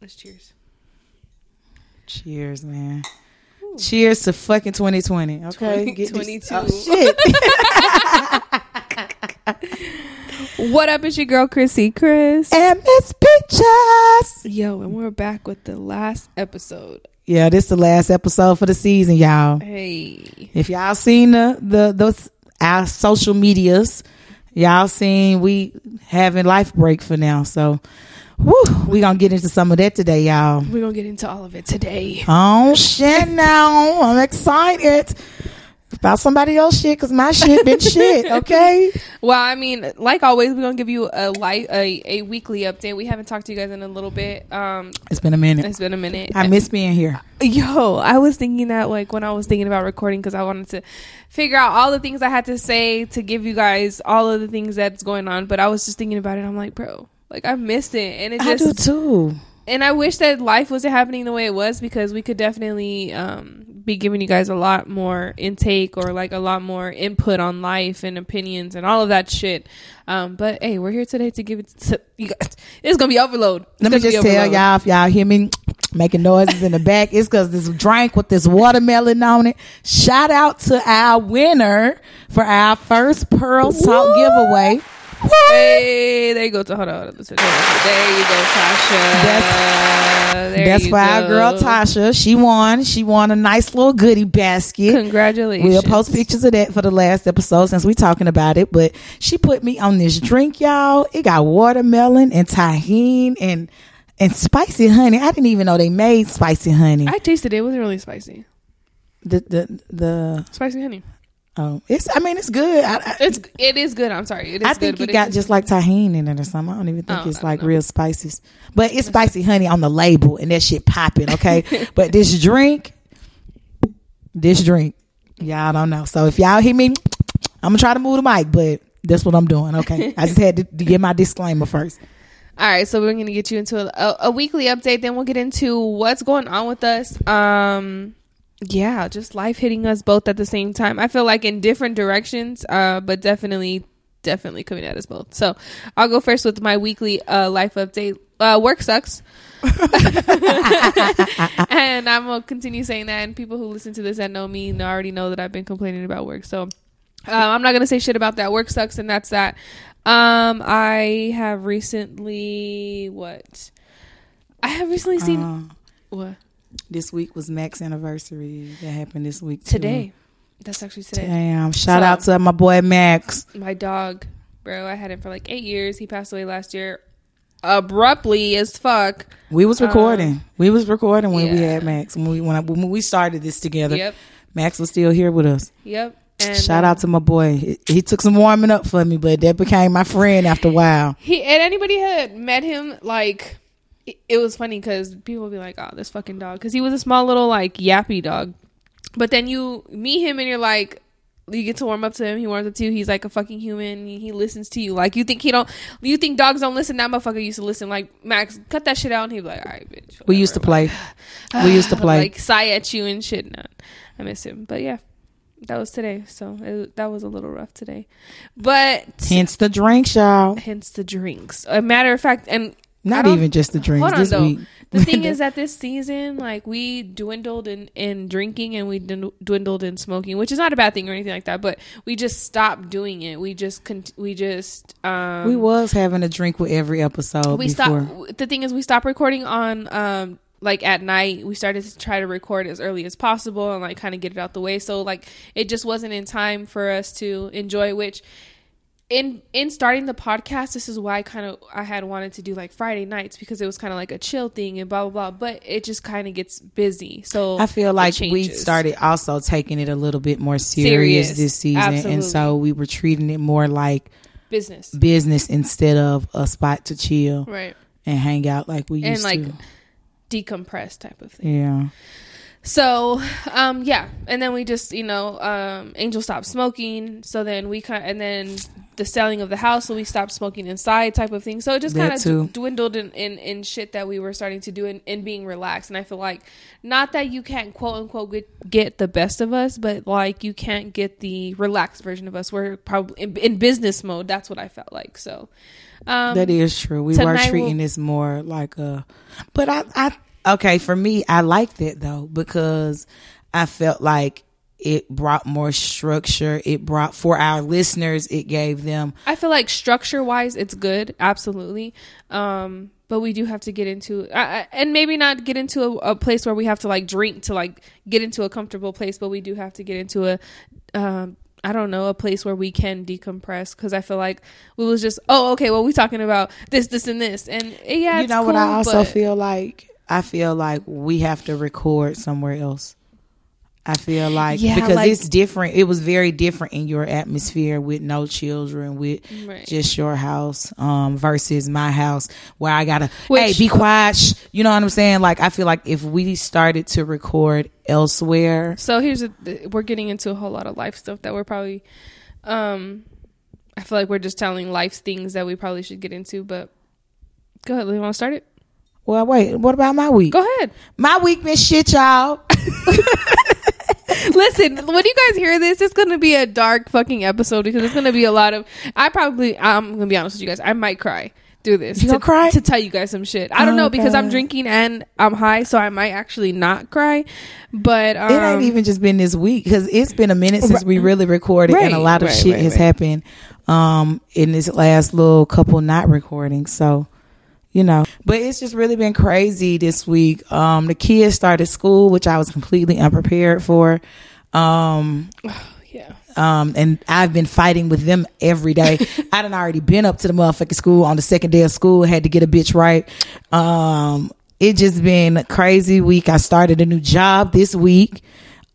Let's cheers. Cheers, man. Cheers to fucking 2020. Okay. Get this- 2022. Oh, shit. What up? It's your girl Chrissy Chris. and Miss Pictures. Yo, and we're back with the last episode. Yeah, this is the last episode for the season, y'all. Hey, If y'all seen the the those our social medias, y'all seen we having life break for now. So, whew, we gonna get into some of that today, y'all. we're gonna get into all of it today. Oh shit! Now I'm excited about somebody else shit because my shit been shit. Okay. Well, I mean, like always, we're gonna give you a light, a, a weekly update. We haven't talked to you guys in a little bit. Um, It's been a minute. it's been a minute. I miss being here. Yo, I was thinking that like when I was thinking about recording because I wanted to figure out all the things I had to say to give you guys all of the things that's going on. But I was just thinking about it. I'm like, bro, like I missed it, and it just I do too. and I wish that life wasn't happening the way it was because we could definitely um, be giving you guys a lot more intake or like a lot more input on life and opinions and all of that shit. Um, but hey, we're here today to give it to you guys. It's gonna be overload. It's Let me just tell overload. y'all if y'all hear me making noises in the back, it's because this drink with this watermelon on it. Shout out to our winner for our first Pearl Salt Woo! giveaway. Hey, there you go. Hold on. There you go, Tasha. there That's for our girl Tasha. She won. She won a nice little goodie basket. Congratulations. We'll post pictures of that for the last episode since we're talking about it. But she put me on this drink, y'all. It got watermelon and Tajín and and spicy honey. I didn't even know they made spicy honey. I tasted it. It wasn't really spicy. the the the Spicy honey. Oh, it's. I mean, it's good. I, I, It's it is good. I'm sorry. It is I think good, it got just like Tajín in it or something. I don't even think Oh, it's like know. real spices, but it's spicy honey on the label, and that shit popping. Okay, but this drink, this drink, y'all don't know. So if y'all hear me, I'm gonna try to move the mic, but that's what I'm doing. Okay, I just had to, to give my disclaimer first. All right, so we're gonna get you into a, a weekly update. Then we'll get into what's going on with us. Um, yeah, just life hitting us both at the same time. I feel like in different directions, uh, but definitely, definitely coming at us both. So I'll go first with my weekly uh, life update. Uh, work sucks, and I'm gonna continue saying that. And people who listen to this that know me already know that I've been complaining about work. So uh, I'm not gonna say shit about that. Work sucks, and that's that. Um, I have recently what? I have recently seen Uh, what this week was Mac's anniversary. That happened this week too. today. That's actually today. Damn! Shout So- out to my boy Max. My dog, bro. I had him for like eight years. He passed away last year, abruptly as fuck. We was um, recording. we was recording when we yeah. had Max when we when, I, when we started this together. Yep, Max was still here with us. yep. And Shout out um, to my boy. He, he took some warming up for me, but that became my friend after a while. he and anybody had met him like. It, it was funny because people would be like, "Oh, this fucking dog," because he was a small little like yappy dog. But then you meet him and you're like, you get to warm up to him. He warms up to you. He's like a fucking human. He, he listens to you. Like you think he don't. You think dogs don't listen? That motherfucker used to listen. Like Max, cut that shit out. And he'd be like, "All right, bitch." We used to play. We used to play. like sigh at you and shit. No, uh, I miss him. But yeah, that was today. So it, that was a little rough today. But Hence the drinks, y'all. hence the drinks. A matter of fact, and Not even just the drinks this though. week. the thing is that this season, like we dwindled in in drinking and we dwindled in smoking, which is not a bad thing or anything like that. But we just stopped doing it. We just cont- we just um we was having a drink with every episode we stopped. The thing is, we stopped recording on um like at night. We started to try to record as early as possible and like kind of get it out the way. So like it just wasn't in time for us to enjoy. Which in in starting the podcast, this is why I kind of I had wanted to do like Friday nights because it was kind of like a chill thing and blah blah blah. But it just kind of gets busy. So I feel like we started also taking it a little bit more serious, Serious. this season, and so we were treating it more like business, business instead of a spot to chill right? and hang out like we used to. And used like to. decompress type of thing. Yeah, so um yeah. And then we just you know um angel stopped smoking. So then we kind and then the selling of the house so we stopped smoking inside type of thing. So it just kind of dwindled in, in in shit that we were starting to do and, and being relaxed. And i feel like not that you can't quote unquote get, get the best of us but like you can't get the relaxed version of us. We're probably in, in business mode. That's what i felt like. So um that is true. We were treating we'll- this more like a, but I, I, okay, for me, I liked it though because I felt like it brought more structure. It brought for our listeners. It gave them I feel like structure wise, it's good, absolutely. Um, but we do have to get into, uh, and maybe not get into a, a place where we have to like drink to like get into a comfortable place, but we do have to get into a, um, I don't know, a place where we can decompress because I feel like we was just, oh, okay, well, we talking about this, this, and this, and yeah, you it's know what I also but- feel like? I feel like we have to record somewhere else. I feel like Yeah, because like- it's different. It was very different in your atmosphere with no children, with Right. just your house, um, versus my house where I gotta, Which- hey, be quiet. Shh. You know what I'm saying? Like I feel like if we started to record elsewhere, So here's a, we're getting into a whole lot of life stuff that we're probably, um, I feel like we're just telling life things that we probably should get into, but go ahead, you want to start it? Well, wait, what about my week? Go ahead. My week been shit, y'all. Listen, when you guys hear this, it's gonna be a dark fucking episode because it's gonna be a lot of. I probably, I'm gonna be honest with you guys, I might cry through this. You to, gonna cry? to tell you guys some shit. I don't Oh, know because I'm drinking and I'm high, so I might actually not cry. But um, it ain't even just been this week because it's been a minute since we really recorded and a lot of right, shit right, has right. happened um in this last little couple not recording so you know but it's just really been crazy this week um the kids started school which i was completely unprepared for um yeah. um, and I've been fighting with them every day. I done already been up to the motherfucking school on the second day of school, had to get a bitch right. Um, it just been a crazy week. I started a new job this week.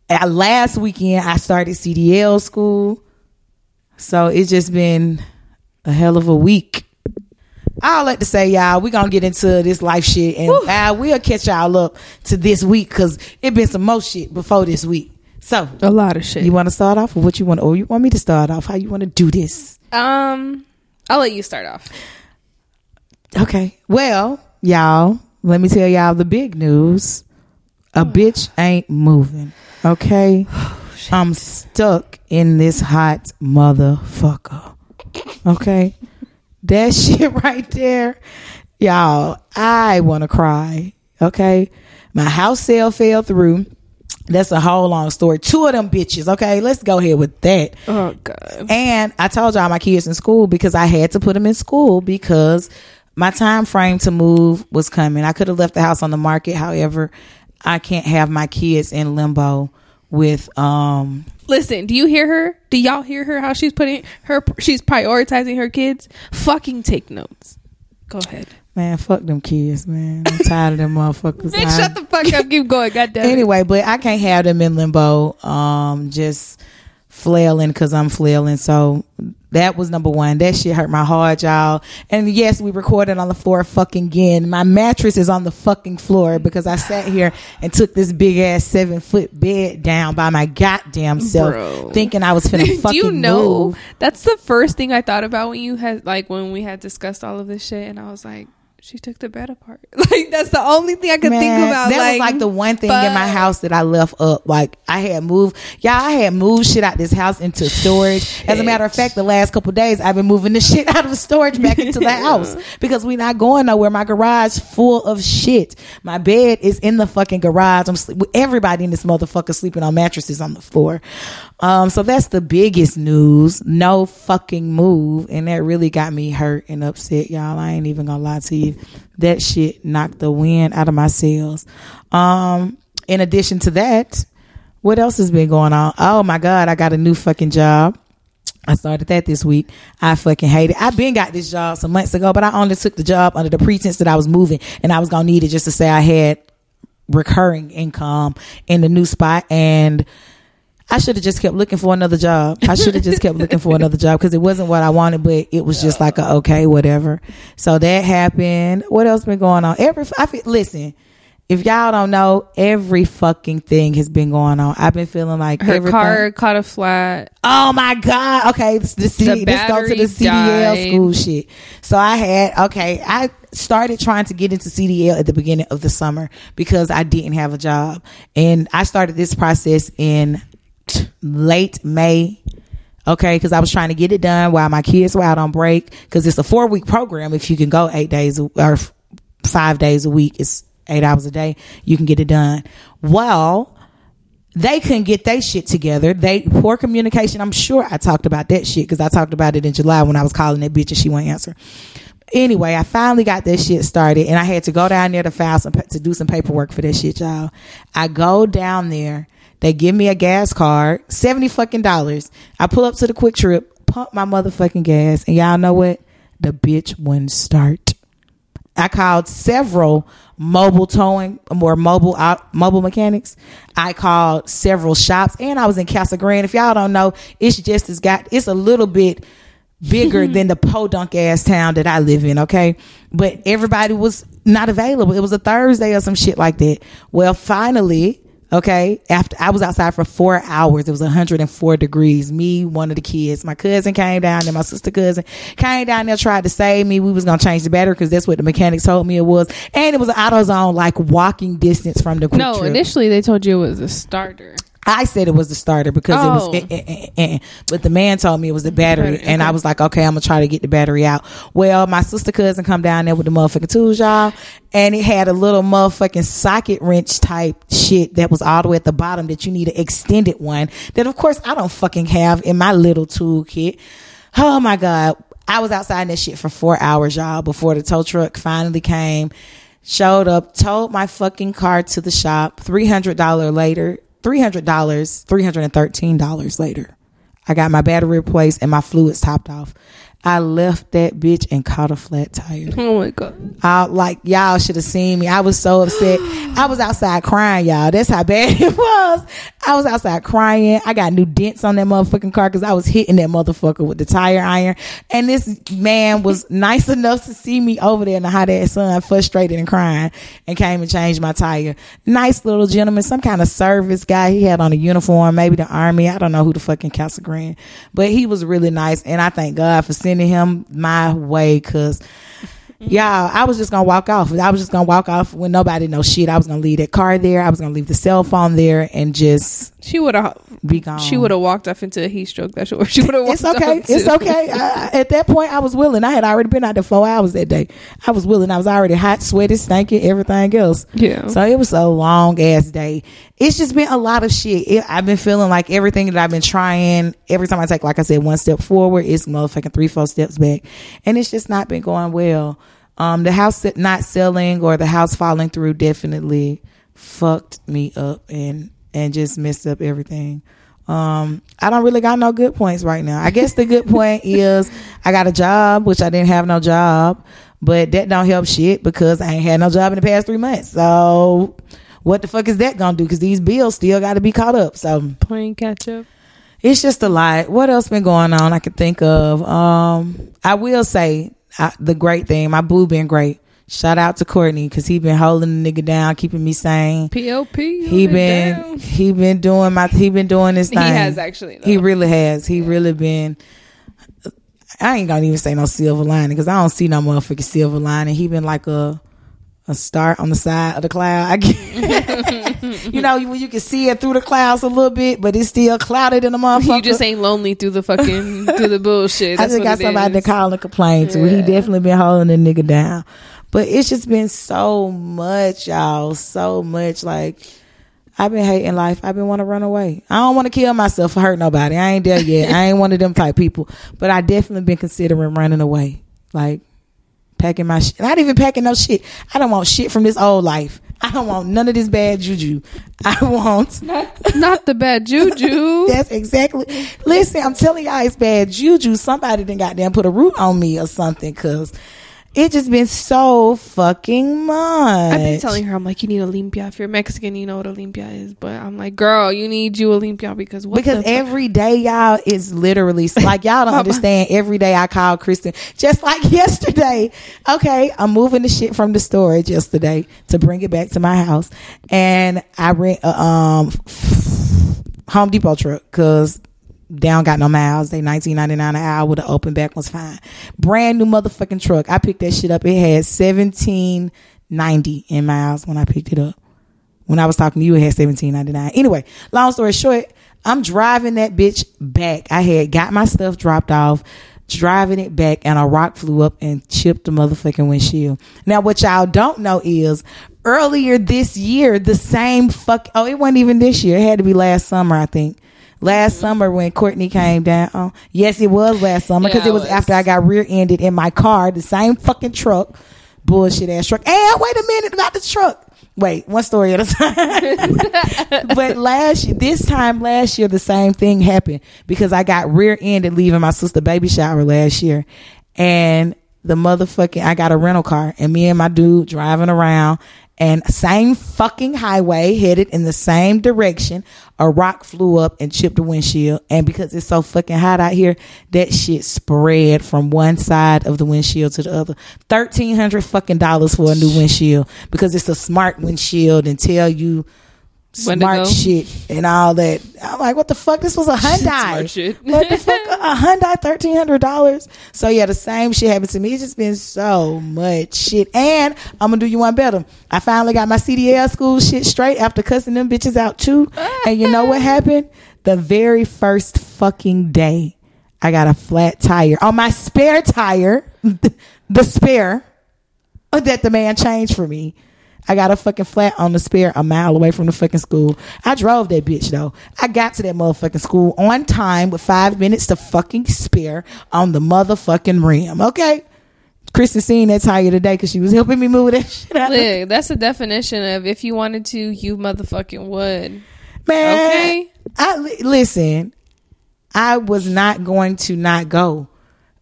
Uh, last weekend, I started CDL school. So it's just been a hell of a week. I'll let to say, y'all, we gonna get into this life shit and uh, we'll catch y'all up to this week because it been some more shit before this week. So A lot of shit. you want to start off, or what you want, or you want me to start off? How you want to do this? um, I'll let you start off. Okay. Well, y'all, let me tell y'all the big news. A bitch ain't moving. Okay. I'm stuck in this hot motherfucker. Okay. That shit right there, y'all. I want to cry. Okay. My house sale fell through. That's a whole long story. Two of them bitches. Okay. Let's go ahead with that. Oh god. And I told y'all my kids in school because I had to put them in school because my time frame to move was coming. I could have left the house on the market. However, I can't have my kids in limbo with um Listen, do you hear her? Do y'all hear her? How she's putting her? She's prioritizing her kids. Fucking take notes. Go ahead. man, fuck them kids, man. I'm tired of them motherfuckers. Bitch, I- shut the fuck up. Keep going. God damn anyway, but I can't have them in limbo, um, just flailing because I'm flailing. So that was number one. That shit hurt my heart, y'all. And yes, we recorded on the floor fucking again. My mattress is on the fucking floor because I sat here and took this big ass seven foot bed down by my goddamn self, Bro. thinking I was finna Do fucking you know move. that's the first thing I thought about when you had like when we had discussed all of this shit, and I was like, she took the bed apart. Like that's the only thing I could think about. That like, was like the one thing in my house that I left up. Like I had moved, y'all. I had moved shit out this house into storage. As a matter of fact, the last couple days I've been moving the shit out of storage back into the house because we're not going nowhere. My garage full of shit. My bed is in the fucking garage. I'm sleep- everybody in this motherfucker sleeping on mattresses on the floor. Um, so that's the biggest news. No fucking move, and that really got me hurt and upset, y'all. I ain't even gonna lie to you. That shit knocked the wind out of my sails. Um, in addition to that, what else has been going on? Oh my god, I got a new fucking job. I started that this week. I fucking hate it. I've been got this job some months ago, but I only took the job under the pretense that I was moving and I was gonna need it just to say I had recurring income in the new spot and I should have just kept looking for another job. I should have just kept looking for another job because it wasn't what I wanted, but it was just like a okay, whatever. So that happened. What else been going on? Every I feel, listen, if y'all don't know, every fucking thing has been going on. I've been feeling like Her everything. car caught a flat. Oh my god! Okay, this, this, The let's go to the CDL died. school shit. So I had okay. I started trying to get into CDL at the beginning of the summer because I didn't have a job, and I started this process in late May. Okay, because I was trying to get it done while my kids were out on break. Because it's a four week program. If you can go eight days or five days a week, it's eight hours a day. You can get it done. Well, they couldn't get their shit together. They poor communication. I'm sure I talked about that shit because I talked about it in July when I was calling that bitch and she wouldn't answer. Anyway, I finally got this shit started and I had to go down there to file some to do some paperwork for this shit, y'all. I go down there. They give me a gas card, seventy fucking dollars. I pull up to the QuikTrip, pump my motherfucking gas, and y'all know what? The bitch wouldn't start. I called several mobile towing or mobile out, mobile mechanics. I called several shops and I was in Casa Grande. If y'all don't know, it's just as got it's a little bit bigger than the podunk ass town that I live in, okay? But everybody was not available. It was a Thursday or some shit like that. Well, finally, okay, after I was outside for four hours, it was 104 degrees. Me, one of the kids, my cousin came down there, my sister cousin came down there, tried to save me. We was gonna change the battery because that's what the mechanics told me it was. And it was an AutoZone, like walking distance from the quick No, trip. initially they told you it was a starter. I said it was the starter because it Oh. was, eh, eh, eh, eh. but the man told me it was the battery, Battery, and I was like, okay, I'm gonna try to get the battery out. Well, my sister cousin come down there with the motherfucking tools, y'all, and it had a little motherfucking socket wrench type shit that was all the way at the bottom that you need an extended one. That of course I don't fucking have in my little toolkit. Oh my god, I was outside in that shit for four hours, y'all, before the tow truck finally came showed up, towed my fucking car to the shop. Three hundred dollar later, three hundred dollars, three hundred and thirteen dollars later. I got my battery replaced and my fluids topped off. I left that bitch and caught a flat tire. Oh my god. I like y'all should have seen me. I was so upset. I was outside crying, y'all. That's how bad it was. I was outside crying. I got new dents on that motherfucking car because I was hitting that motherfucker with the tire iron. And this man was nice enough to see me over there in the hot ass sun, frustrated and crying, and came and changed my tire. Nice little gentleman, some kind of service guy. He had on a uniform, maybe the army. I don't know who the fucking Casa Grande, but he was really nice. And I thank God for sending him my way because yeah, I was just gonna walk off. I was just gonna walk off when nobody knows shit. I was gonna leave that car there. I was gonna leave the cell phone there and just She would have. be gone. She would have walked off into a heat stroke. That's what she would have. It's okay. It's okay. I, at that point, I was willing. I had already been out there four hours that day. I was willing. I was already hot, sweaty, stinking, everything else. Yeah. So it was a long ass day. It's just been a lot of shit. It, I've been feeling like everything that I've been trying, every time I take, like I said, one step forward, it's motherfucking three, four steps back. And it's just not been going well. Um, the house not selling or the house falling through definitely fucked me up and, and just messed up everything. Um, I don't really got no good points right now. I guess the good point is I got a job, which I didn't have no job, but that don't help shit because I ain't had no job in the past three months. So what the fuck is that gonna do? Cause these bills still got to be caught up. So Playing catch up. it's just a lot. What else been going on? I could think of. Um, I will say I, the great thing. My boo been great. Shout out to Courtney because he been holding the nigga down, keeping me sane. POP. He been he been doing my he been doing this thing. He has actually. Though. He really has. He really been. I ain't gonna even say no silver lining because I don't see no motherfucking silver lining. He been like a a star on the side of the cloud. I get, you know when you can see it through the clouds a little bit, but it's still clouded in the motherfucker. You just ain't lonely through the fucking through the bullshit. I just got somebody is. to call and complain to. He definitely been holding the nigga down. But it's just been so much, y'all. So much. Like, I've been hating life. I've been want to run away. I don't want to kill myself for hurt nobody. I ain't there yet. I ain't one of them type people. But I definitely been considering running away. Like, packing my shit. Not even packing no shit. I don't want shit from this old life. I don't want none of this bad juju. I want Not the bad juju. that's exactly. Listen, I'm telling y'all, it's bad juju. Somebody done goddamn put a root on me or something. Cause It just been so fucking much. I've been telling her, I'm like, you need a limpia. If you're Mexican, you know what a limpia is. But I'm like, girl, you need you a limpia because what because every day y'all is literally like y'all don't understand every day i call kristen just like yesterday okay i'm moving the shit from the storage yesterday to bring it back to my house and i rent a um home depot truck because they don't got no miles. They nineteen ninety nine an hour an open back was fine. Brand new motherfucking truck. I picked that shit up. It had seventeen ninety in miles when I picked it up. When I was talking to you, it had seventeen ninety nine. Anyway, long story short, I'm driving that bitch back. I had got my stuff dropped off, driving it back, and a rock flew up and chipped the motherfucking windshield. Now, what y'all don't know is earlier this year, the same fuck. Oh, it wasn't even this year. It had to be last summer, I think. Last summer when Courtney came down. Yes, it was last summer because Yeah, it was was. after I got rear ended in my car, the same fucking truck, bullshit ass truck. And wait a minute about the truck. Wait, one story at a time. but last year, this time last year, the same thing happened because I got rear ended leaving my sister baby shower last year, and the motherfucking I got a rental car, and me and my dude driving around, and same fucking highway headed in the same direction. A rock flew up and chipped the windshield, and because it's so fucking hot out here, that shit spread from one side of the windshield to the other. Thirteen hundred fucking dollars for a new windshield because it's a smart windshield and tell you smart go. shit and all that. I'm like, what the fuck? This was a Hyundai. What the fuck? A Hyundai, thirteen hundred dollars. So yeah, the same shit happened to me. It's just been so much shit. And I'm gonna do you one better. I finally got my CDL school shit straight after cussing them bitches out too. and you know what happened? The very first fucking day, I got a flat tire on my spare tire, the spare that the man changed for me. I got a fucking flat on the spare a mile away from the fucking school. I drove that bitch though. I got to that motherfucking school on time with five minutes to fucking spare on the motherfucking rim. Okay. Kristen seen that tire today because she was helping me move that shit out. Look, that's the definition of if you wanted to, you motherfucking would. Man, Okay. I li- listen. I was not going to not go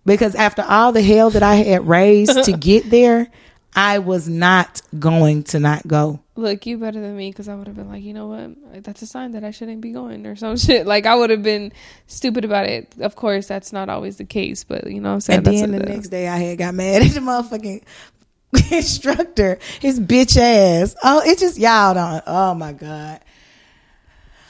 because after all the hell that I had raised to get there, I was not going to not go. Look, you better than me because I would have been like, you know what? That's a sign that I shouldn't be going or some shit. Like I would have been stupid about it. Of course, that's not always the case, but you know what I'm saying? And then the uh, next day, I had got mad at the motherfucking instructor, his bitch ass. Oh, it just y'all don't. Oh my god.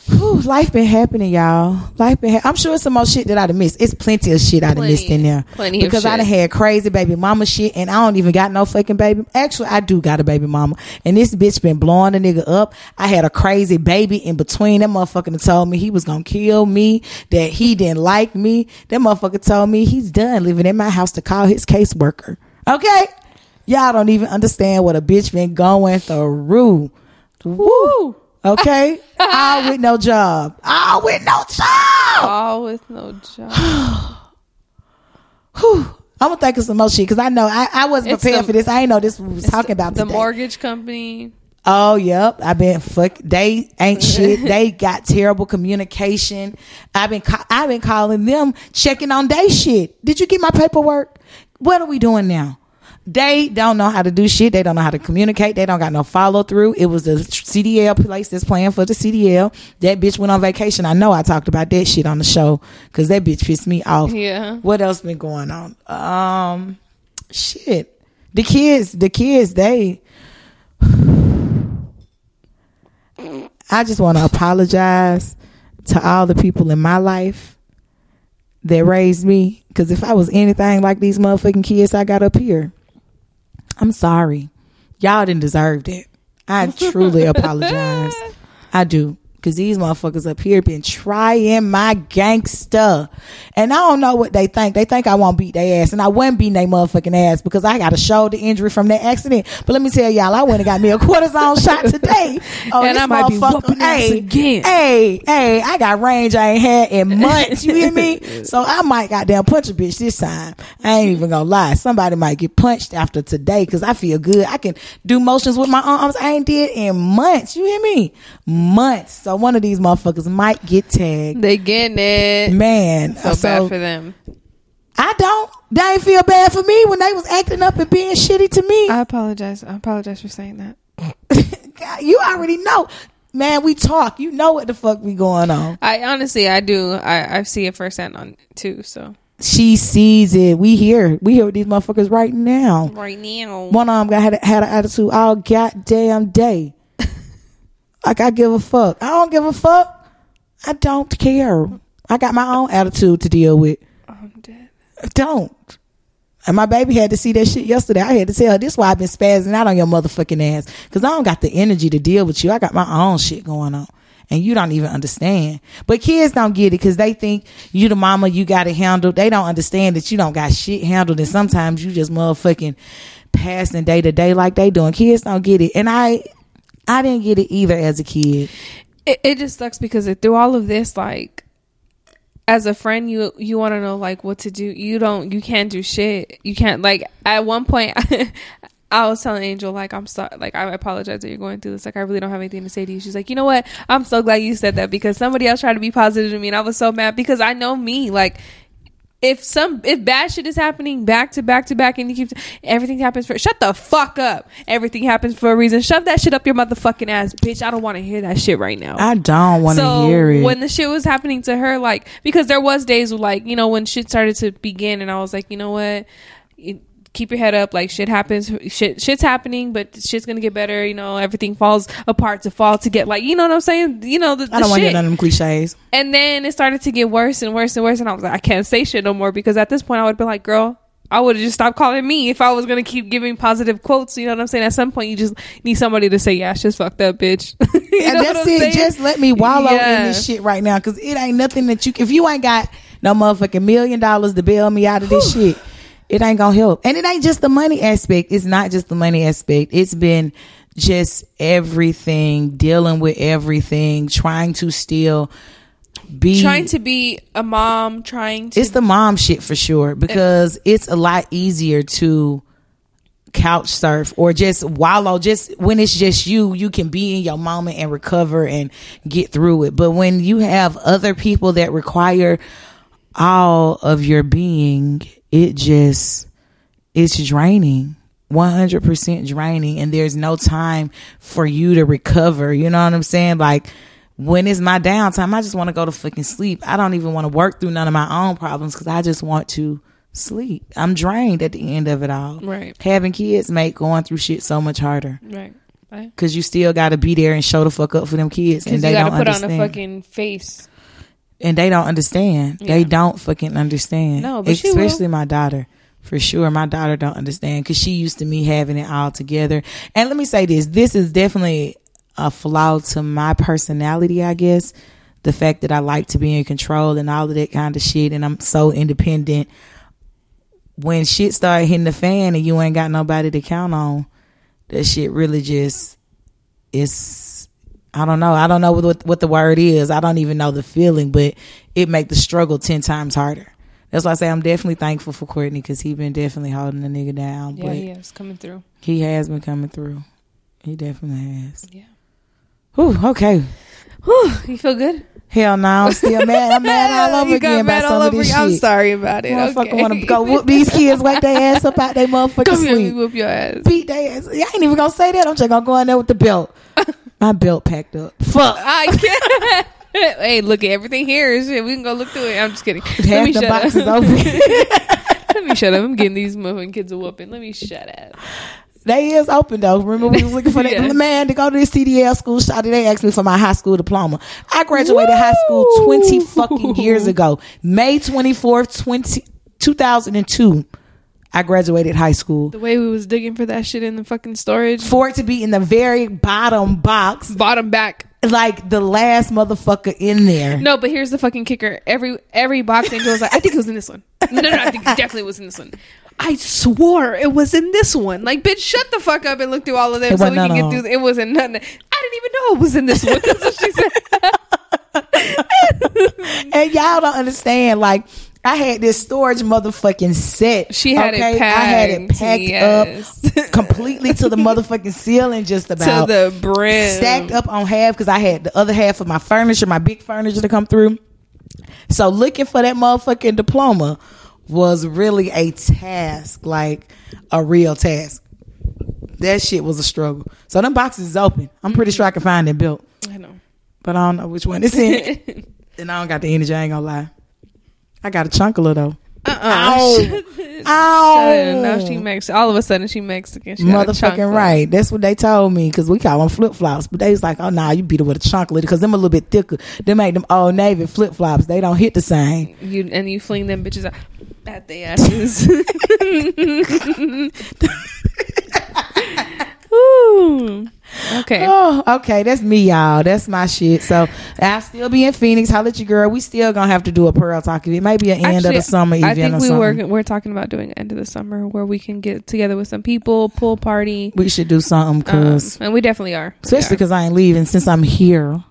Whew, life been happening, y'all. Life been. Ha- I'm sure it's some more shit that I'd have missed. It's plenty of shit I'd have missed in there. Plenty of because I done shit. had crazy baby mama shit, and I don't even got no fucking baby. Actually, I do got a baby mama, and this bitch been blowing a nigga up. I had a crazy baby in between. That motherfucker told me he was gonna kill me. That he didn't like me. That motherfucker told me he's done living in my house to call his caseworker. Okay, y'all don't even understand what a bitch been going through. Woo. Okay, all with no job. All with no job. all with no job. Whew. I'm gonna think of some more shit because I know I, I wasn't It's prepared the- for this. I ain't know this we was talking about the today. mortgage company. Oh, yep. I've been fuck. They ain't shit. They got terrible communication. I've been I've been calling them, checking on they shit. Did you get my paperwork? What are we doing now? They don't know how to do shit. They don't know how to communicate. They don't got no follow through. It was the CDL place that's playing for the CDL. That bitch went on vacation. I know I talked about that shit on the show because that bitch pissed me off. Yeah. What else been going on? Um, shit. The kids, the kids, they. I just want to apologize to all the people in my life that raised me. Because if I was anything like these motherfucking kids I got up here, I'm sorry. Y'all didn't deserve that. I truly apologize. I do. Cause these motherfuckers up here been trying my gangster. And I don't know what they think. They think I won't beat their ass. And I wasn't beating their motherfucking ass because I got a shoulder injury from that accident. But let me tell y'all, I went and got me a cortisone shot today. Oh, And I might be whooping ass again. Hey, hey, I got range I ain't had in months. You hear me? So I might goddamn punch a bitch this time. I ain't even gonna lie. Somebody might get punched after today because I feel good. I can do motions with my arms I ain't did in months. You hear me? Months. So one of these motherfuckers might get tagged. They getting it. Man, So, so bad for them. I don't They ain't feel bad for me when they was acting up and being shitty to me. I apologize. I apologize for saying that. God, you already know. Man, we talk. You know what the fuck we going on. I honestly, I do. I, I see it firsthand on too. So She sees it. We here. We here with these motherfuckers right now. right now, One of them got had, had an attitude all goddamn day. Like I give a fuck. I don't give a fuck. I don't care. I got my own attitude to deal with. I'm dead. Don't. And my baby had to see that shit yesterday. I had to tell her this why I've been spazzing out on your motherfucking ass. Cause I don't got the energy to deal with you. I got my own shit going on. And you don't even understand. But kids don't get it because they think you the mama, you got it handled. They don't understand that you don't got shit handled. And sometimes you just motherfucking passing day to day like they doing. Kids don't get it. And I, I didn't get it either as a kid. It, it just sucks because it, through all of this, like, as a friend, you you want to know like what to do. You don't. You can't do shit. You can't like. At one point, I was telling Angel like I'm sorry. Like I apologize that you're going through this. Like I really don't have anything to say to you. She's like, you know what? I'm so glad you said that because somebody else tried to be positive to me, and I was so mad because I know me. Like if some if bad shit is happening back to back to back and you keep everything happens for shut the fuck up. Everything happens for a reason. Shove that shit up your motherfucking ass, bitch. I don't want to hear that shit right now. I don't want to so hear it. when the shit was happening to her, like because there was days where, like you know when shit started to begin, and I was like, you know what, You- keep your head up. Like shit happens, shit shit's happening, but shit's gonna get better. You know, everything falls apart to fall to get like you know what I'm saying. You know the, the I don't want to get none of them cliches. And then it started to get worse and worse and worse, and I was like, I can't say shit no more because at this point I would be like, girl. I would have just stopped calling me if I was gonna keep giving positive quotes. You know what I'm saying? At some point, you just need somebody to say, "Yeah, shit's fucked up, bitch." and that's it. saying? Just let me wallow in this shit right now, cause it ain't nothing that you. If you ain't got no motherfucking million dollars to bail me out of this shit, it ain't gonna help. And it ain't just the money aspect. It's not just the money aspect. It's been just everything, dealing with everything, trying to still be trying to be a mom, trying to it's the mom shit for sure because it's a lot easier to couch surf or just wallow just when it's just you you can be in your moment and recover and get through it but when you have other people that require all of your being it just it's draining 100% draining and there's no time for you to recover you know what i'm saying like when is my downtime i just want to go to fucking sleep i don't even want to work through none of my own problems because i just want to sleep i'm drained at the end of it all Right. having kids make going through shit so much harder right. Right. because you still got to be there and show the fuck up for them kids and they you got to don't put understand on a fucking face. And they don't understand. They don't fucking understand. No, but she will. especially my daughter. For sure, my daughter don't understand because she used to me having it all together. And let me say this: this is definitely a flaw to my personality, I guess. The fact that I like to be in control and all of that kind of shit, and I'm so independent. When shit started hitting the fan and you ain't got nobody to count on, that shit really just it's I don't know. I don't know what what the word is. I don't even know the feeling, but it make the struggle ten times harder. That's why I say I'm definitely thankful for Courtney because he been definitely holding the nigga down. Yeah, but he is coming through. he has been coming through. He definitely has. Yeah. Whew, okay. Whew, you feel good? Hell no, I'm still mad. I'm mad all over again about some of this over- I'm shit. sorry about it. Motherfucker okay. want to go whoop these kids, wake their ass up out their motherfucking Come here, sleep. whoop your ass. Beat their ass. I ain't even gonna say that. I'm just gonna go in there with the belt. My belt packed up. Fuck. I can't. hey, look at everything here. Shit, we can go look through it. I'm just kidding. Let me the shut box up. open. Let me shut up. I'm getting these motherfucking kids a whooping. Let me shut up. They is open though. Remember we was looking for that Yeah. man to go to this CDL school. Shawty, they asked me for my high school diploma. I graduated high school twenty fucking years ago. May twenty fourth, 20, 2002. I graduated high school. The way we was digging for that shit in the fucking storage, For it to be in the very bottom box, bottom back. like the last motherfucker in there. No, but here's the fucking kicker. Every every box angel was like, I think it was in this one. No, no, no I think it definitely was in this one. I swore it was in this one. Like, bitch, shut the fuck up and look through all of them so we can get through. It wasn't nothing. I didn't even know it was in this one. That's what she said. And y'all don't understand. Like I had this storage motherfucking set. She had it I had it packed, packed yes. up completely to the motherfucking ceiling, just about to the brim. stacked up on half because I had the other half of my furniture, my big furniture to come through. So looking for that motherfucking diploma was really a task, like a real task. That shit was a struggle. So them boxes is open. I'm pretty sure I can find it built, I know. but I don't know which one it's in. and I don't got the energy. I ain't gonna lie. I got a chancla though. Uh-uh. Ow. Shut Ow! up. Now she Mexican. All of a sudden she Mexican. She got a chunk Motherfucking right. That's what they told me because we call them flip flops. But they was like, oh, nah, you beat it with a chancla because them a little bit thicker. They make them old navy flip flops. They don't hit the same. You and you fling them bitches out at the asses. Ooh. Okay. Oh, okay. That's me, y'all. That's my shit. So I'll still be in Phoenix. Holla at your girl. We still gonna have to do a pearl talk. It might be an end of the summer event I think or we something. were we're talking about doing end of the summer where we can get together with some people, pool party. we should do something Um, because, and we definitely are. Especially because I ain't leaving since I'm here.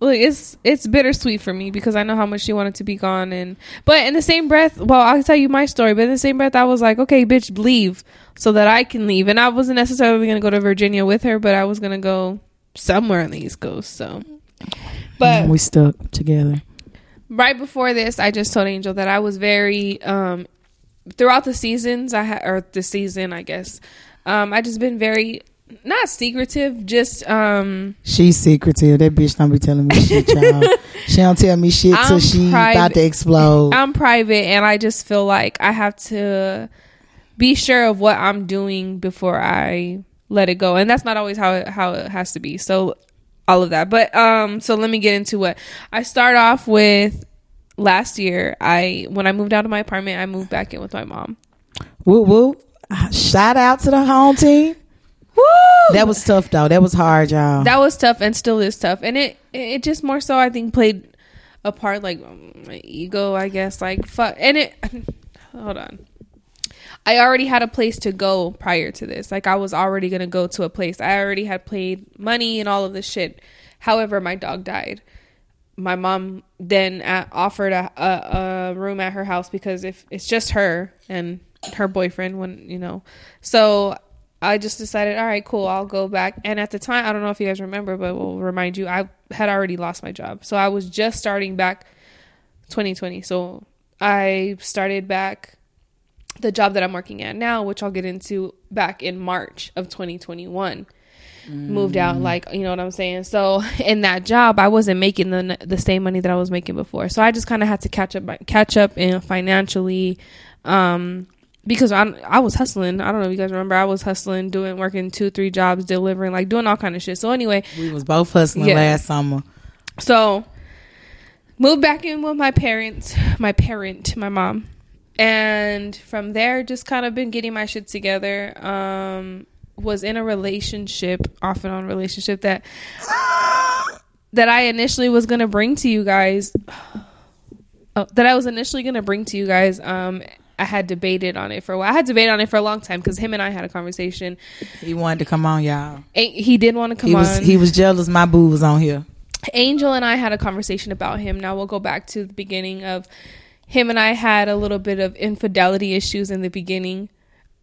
Look, it's it's bittersweet for me because I know how much she wanted to be gone, and but in the same breath, well, I'll tell you my story. But in the same breath, I was like, okay, bitch, leave so that I can leave, and I wasn't necessarily gonna go to Virginia with her, but I was gonna go somewhere on the East Coast. So, but we stuck together. right before this, I just told Angel that I was very um throughout the seasons I had or the season, I guess. Um, I just been very not secretive, just um She's secretive. That bitch don't be telling me shit, y'all. she don't tell me shit till I'm she private. about to explode. I'm private and I just feel like I have to be sure of what I'm doing before I let it go. And that's not always how it, how it has to be. So all of that. But um so let me get into what I start off with last year. I when I moved out of my apartment, I moved back in with my mom. woo woo. Shout out to the home team. Woo! That was tough though. That was hard, y'all. that was tough and still is tough. And it it just more so I think played a part like um, my ego, I guess. Like fuck and it hold on. I already had a place to go prior to this. Like I was already gonna go to a place. I already had paid money and all of this shit. However, my dog died. My mom then offered a, a, a room at her house because if it's just her and her boyfriend, when you know, so I just decided, all right, cool, I'll go back. And at the time, I don't know if you guys remember, but we'll remind you, I had already lost my job, so I was just starting back 2020. So I started back the job that I'm working at now, which I'll get into back in March of 2021. Moved out, like you know what I'm saying. So in that job, I wasn't making the the same money that I was making before. So I just kind of had to catch up, catch up, and financially, um, because I I was hustling. I don't know if you guys remember, I was hustling, doing working two, three jobs, delivering, like doing all kind of shit. So anyway, we was both hustling Yeah. last summer. so moved back in with my parents, my parent, my mom. And from there just kind of been getting my shit together. Um was in a relationship, off and on relationship that that I initially was going to bring to you guys oh, that I was initially going to bring to you guys um I had debated on it for a while. I had debated on it for a long time because him and I had a conversation. He wanted to come on, y'all. And He did want to come he was on. he was jealous my boo was on here. Angel and I had a conversation about him. Now we'll go back to the beginning of him and I had a little bit of infidelity issues in the beginning.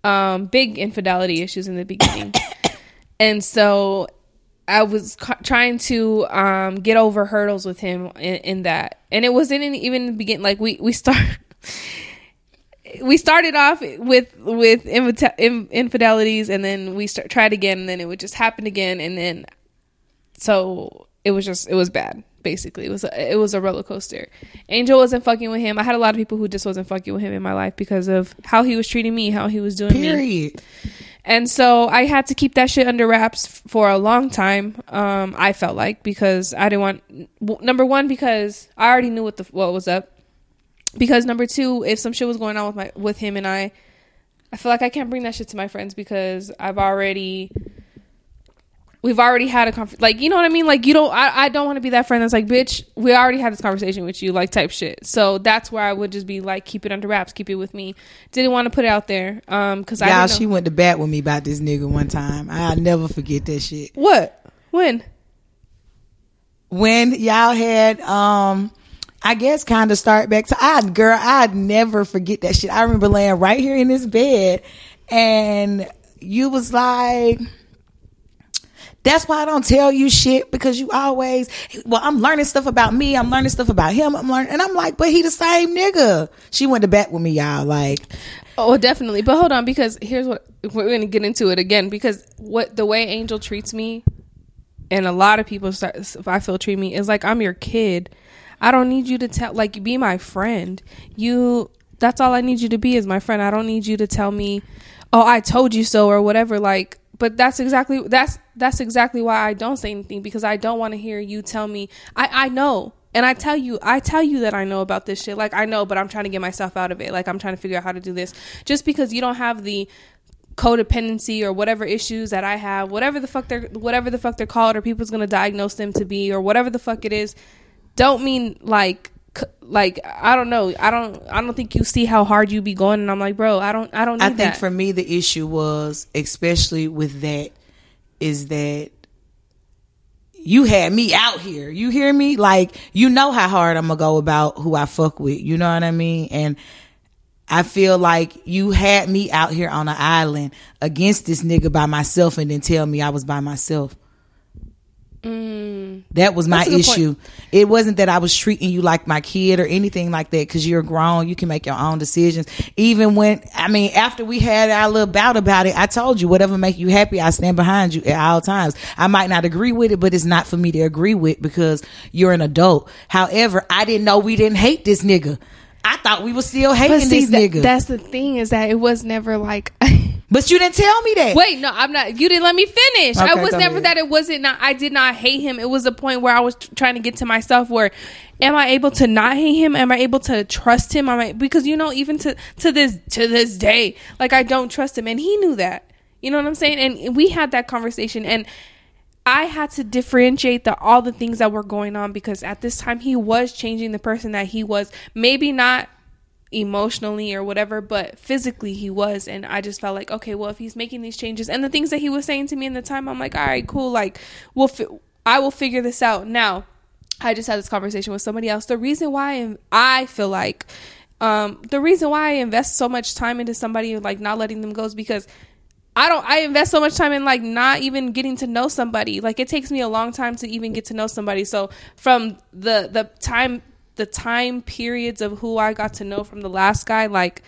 Um, big infidelity issues in the beginning. and so I was ca- trying to um, get over hurdles with him in, in that. And it wasn't in, even in the beginning like we we start we started off with with infide- in- infidelities and then we start tried again and then it would just happen again and then so it was just it was bad basically. It was a, it was a roller coaster. Angel wasn't fucking with him. I had a lot of people who just wasn't fucking with him in my life because of how he was treating me how he was doing me. And so i had to keep that shit under wraps f- for a long time um i felt like because i didn't want w- number one because i already knew what the what was up because number two if some shit was going on with my with him and i i feel like i can't bring that shit to my friends because i've already we've already had a conversation. Like, you know what I mean? Like, you don't, I, I don't want to be that friend that's like, bitch, we already had this conversation with you, like, type shit. So that's where I would just be like, keep it under wraps, keep it with me. Didn't want to put it out there. Um, cause I Y'all, she went to bat with me about this nigga one time. I'll never forget that shit. what? When? When y'all had um I guess kind of start back to I girl, I'd never forget that shit. I remember laying right here in this bed and you was like That's why I don't tell you shit because you always, well, I'm learning stuff about me. I'm learning stuff about him. I'm learning, and I'm like, but he the same nigga. She went to bat with me, y'all. Like, Oh, definitely. But hold on, because here's what we're to get into it again. Because what the way Angel treats me, and a lot of people start, I feel treat me is like I'm your kid. I don't need you to tell, like, be my friend. You, that's all I need you to be is my friend. I don't need you to tell me, oh, I told you so or whatever. Like, but that's exactly that's that's exactly why I don't say anything because I don't want to hear you tell me. I I know and I tell you, I tell you that I know about this shit. Like I know, but I'm trying to get myself out of it. Like I'm trying to figure out how to do this. Just because you don't have the codependency or whatever issues that I have, whatever the fuck they're whatever the fuck they're called, or people's gonna diagnose them to be, or whatever the fuck it is, don't mean like like I don't know. I don't I don't think you see how hard you be going and I'm like, bro, I don't I don't I think that. for me the issue was especially with that is that you had me out here. You hear me? Like, you know how hard I'm gonna go about who I fuck with. You know what I mean? And I feel like you had me out here on an island against this nigga by myself and then tell me I was by myself. Mm. That was my That's a good issue. point. It wasn't that I was treating you like my kid or anything like that because you're grown. You can make your own decisions. Even when, I mean, after we had our little bout about it, I told you, whatever make you happy, I stand behind you at all times. I might not agree with it, but it's not for me to agree with because you're an adult. However, I didn't know we didn't hate this nigga. I thought we were still hating see, this nigga. that's the thing is that it was never like. but you didn't tell me that. Wait, no, I'm not. You didn't let me finish. I was never ahead. that. It wasn't. Not, I did not hate him. It was a point where I was t- trying to get to myself. Where am I able to not hate him? Am I able to trust him? Am I because you know even to to this to this day, like I don't trust him, and he knew that. You know what I'm saying? And we had that conversation, and I had to differentiate the all the things that were going on because at this time he was changing the person that he was. Maybe not emotionally or whatever, but physically he was. And I just felt like, okay, well, if he's making these changes and the things that he was saying to me in the time, I'm like, all right, cool. Like, we'll, fi- I will figure this out. Now, I just had this conversation with somebody else. The reason why I feel like, um, the reason why I invest so much time into somebody, like not letting them go is because I don't I invest so much time in like not even getting to know somebody. Like it takes me a long time to even get to know somebody. So from the the time the time periods of who I got to know from the last guy, like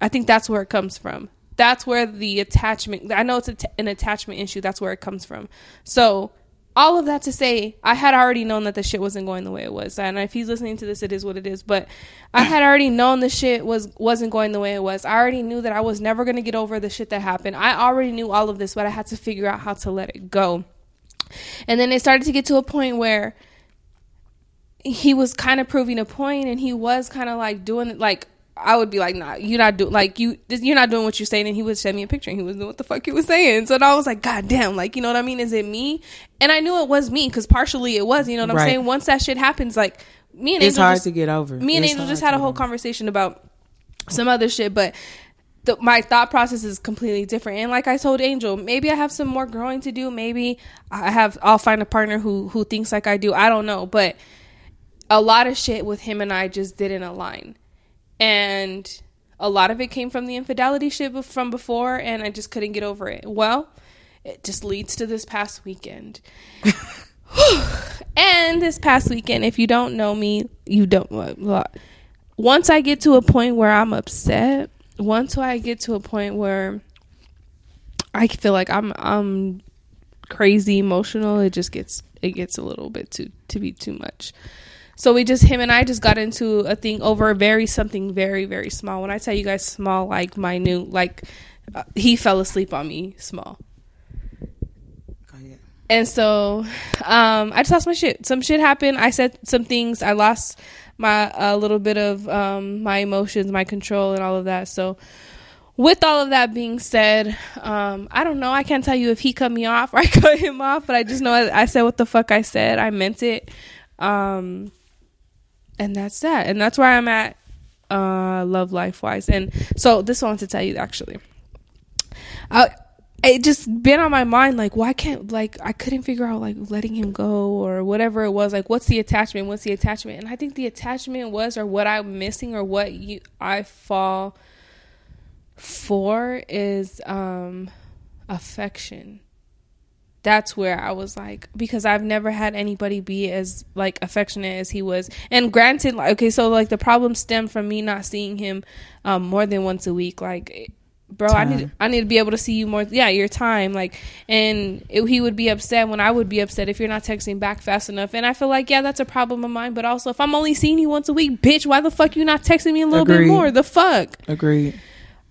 I think that's where it comes from. That's where the attachment I know it's an attachment issue. That's where it comes from. So all of that to say, I had already known that the shit wasn't going the way it was. And if he's listening to this, it is what it is. But I had already known the shit was wasn't going the way it was. I already knew that I was never gonna get over the shit that happened. I already knew all of this, but I had to figure out how to let it go. And then it started to get to a point where he was kind of proving a point and he was kind of like doing it like I would be like, nah, you're not doing like you. This, you're not doing what you're saying. And he would send me a picture, and he was doing what the fuck he was saying. So I was like, God damn, like you know what I mean? Is it me? And I knew it was me because partially it was. You know what I'm Right. saying? Once that shit happens, like me and it's Angel hard just, to get over. me and It's Angel just had a whole conversation about some other shit, but the, my thought process is completely different. And like I told Angel, maybe I have some more growing to do. Maybe I have. I'll find a partner who who thinks like I do. I don't know, but a lot of shit with him and I just didn't align, and a lot of it came from the infidelity shit from before, and I just couldn't get over it. Well, it just leads to this past weekend. and this past weekend, if you don't know me, you don't. blah, blah. Once I get to a point where I'm upset, once I get to a point where I feel like I'm I'm crazy emotional, it just gets it gets a little bit too to be too much. So we just him and I just got into a thing over very something very very small. When I tell you guys small, like minute, like uh, he fell asleep on me, small. And so um, I just lost my shit. Some shit happened. I said some things. I lost my a little bit of um, my emotions, my control, and all of that. So with all of that being said, um, I don't know. I can't tell you if he cut me off or I cut him off, but I just know I, I said what the fuck I said. I meant it. Um, and that's that. And that's where I'm at uh, love life wise. And so this I want to tell you actually. I, it just been on my mind like why can't like I couldn't figure out like letting him go or whatever it was like what's the attachment what's the attachment and I think the attachment was or what I'm missing or what you I fall for is um affection that's where I was like, because I've never had anybody be as like affectionate as he was. And granted, like, okay, so like the problem stemmed from me not seeing him um, more than once a week. Like, bro, I need I need to be able to see you more. Yeah, your time. Like, and it, he would be upset when I would be upset if you're not texting back fast enough. And I feel like yeah, that's a problem of mine. But also, if I'm only seeing you once a week, bitch, why the fuck you not texting me a little Agreed. bit more? The fuck. Agreed.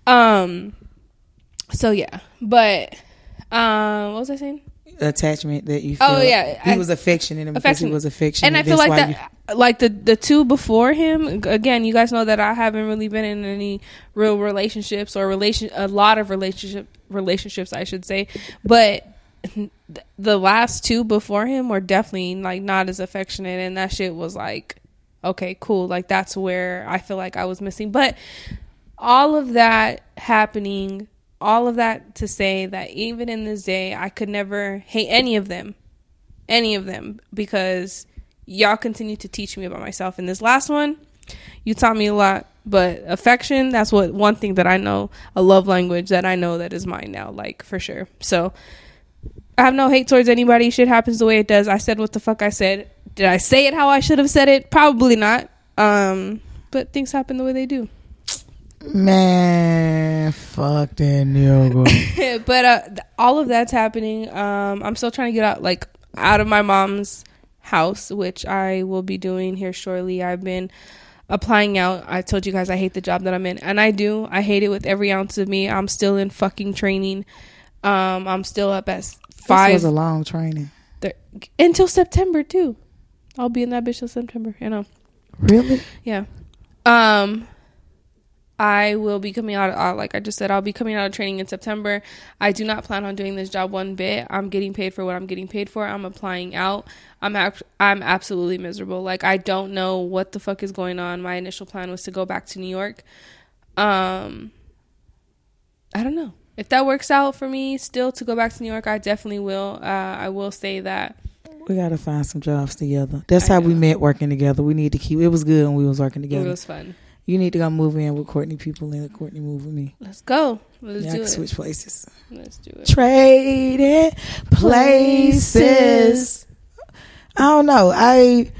Um. So yeah, but um, what was I saying? Attachment that you oh, feel. Oh, yeah, He I- was affectionate because affectionate. he was affectionate. and I feel That's like that, like the the two before him. Again, you guys know that I haven't really been in any real relationships or relation a lot of relationship relationships, I should say. But the last two before him were definitely like not as affectionate, and that shit was like, okay, cool. Like that's where I feel like I was missing. But all of that happening, all of that to say that even in this day, I could never hate any of them any of them because y'all continue to teach me about myself. And this last one, you taught me a lot, but affection, that's what one thing that I know, a love language that I know that is mine now, like for sure. So I have no hate towards anybody. Shit happens the way it does. I said what the fuck I said. Did I say it how I should have said it? Probably not. Um, but things happen the way they do. Man, fuck that but uh, th- all of that's happening. Um, I'm still trying to get out, like, out of my mom's house, which I will be doing here shortly. I've been applying out. I told you guys I hate the job that I'm in, and I do. I hate it with every ounce of me. I'm still in fucking training. Um, I'm still up at s- This five was a long training. thir- until September too. I'll be in that bitch till September. You know. Really? Yeah. Um I will be coming out uh, like I just said I'll be coming out of training in September. I do not plan on doing this job one bit. I'm getting paid for what I'm getting paid for. I'm applying out. I'm ac- I'm absolutely miserable. Like I don't know what the fuck is going on. My initial plan was to go back to New York. Um I don't know. If that works out for me still to go back to New York, I definitely will. Uh I will say that We gotta find some jobs together. That's I how we met working together. We need to keep it was good when we was working together. it was fun. You need to go move in with Courtney people and Courtney move with me. Let's go. Let's yeah, I can it. switch places. Let's do it. Trade Trading places. I don't know. I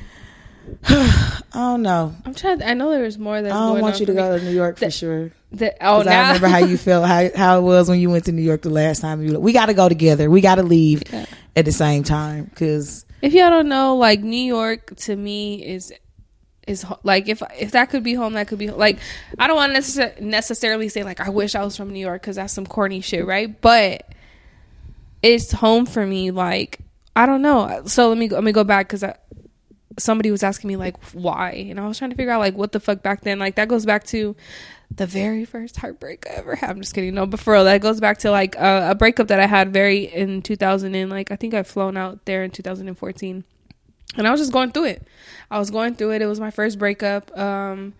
I don't know. I'm trying. I know there's more than I don't want you to for me. go to New York for The- sure. The, oh, 'Cause I remember how you felt, how how it was when you went to New York the last time. You we got to go together. We got to leave Yeah. at the same time because if y'all don't know, like New York to me is is like if if that could be home, that could be like I don't want to necess- necessarily say like I wish I was from New York because that's some corny shit, right? But it's home for me. Like I don't know. So let me go, let me go back because somebody was asking me like why, and I was trying to figure out like what the fuck back then. Like that goes back to the very first heartbreak I ever had. I'm just kidding. No, but for real, that goes back to like a, a breakup that I had very in 2000 and like I think I've flown out there in 2014, and I was just going through it. I was going through it. It was my first breakup. Um,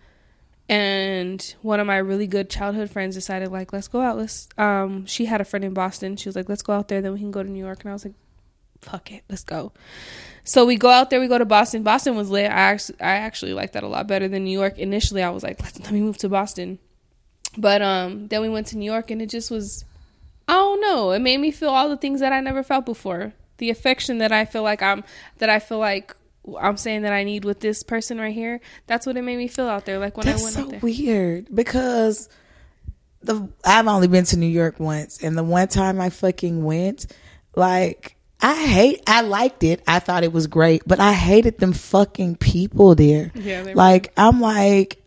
and one of my really good childhood friends decided like let's go out. Let's. Um, she had a friend in Boston. She was like let's go out there. Then we can go to New York. And I was like, fuck it, let's go. So we go out there. We go to Boston. Boston was lit. I actually, I actually liked that a lot better than New York. Initially, I was like, let, let me move to Boston. But um, then we went to New York, and it just was, I don't know. It made me feel all the things that I never felt before. The affection that I feel like I'm, that I feel like I'm saying that I need with this person right here. That's what it made me feel out there. Like when that's I went so out there. weird because the I've only been to New York once, and the one time I fucking went, like I hate. I liked it. I thought it was great, but I hated them fucking people there. Yeah, they were- like I'm like,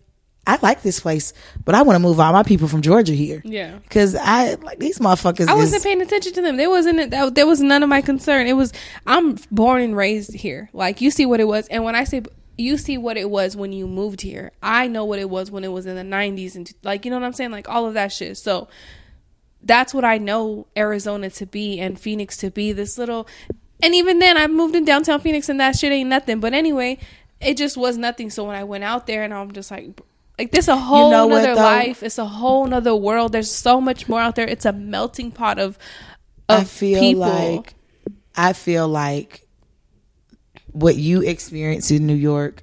I like this place, but I want to move all my people from Georgia here. Yeah. Because I like these motherfuckers. I wasn't is- paying attention to them. There wasn't that, there was none of my concern. It was I'm born and raised here. Like you see what it was, and when I say you see what it was when you moved here, I know what it was when it was in the '90s and like you know what I'm saying, like all of that shit. So that's what I know Arizona to be and Phoenix to be. This little, and even then I moved in downtown Phoenix and that shit ain't nothing. But anyway, it just was nothing. So when I went out there and I'm just like. Like this a whole know what, life. It's a whole nother world. There's so much more out there. It's a melting pot of of I feel people. like I feel like what you experience in New York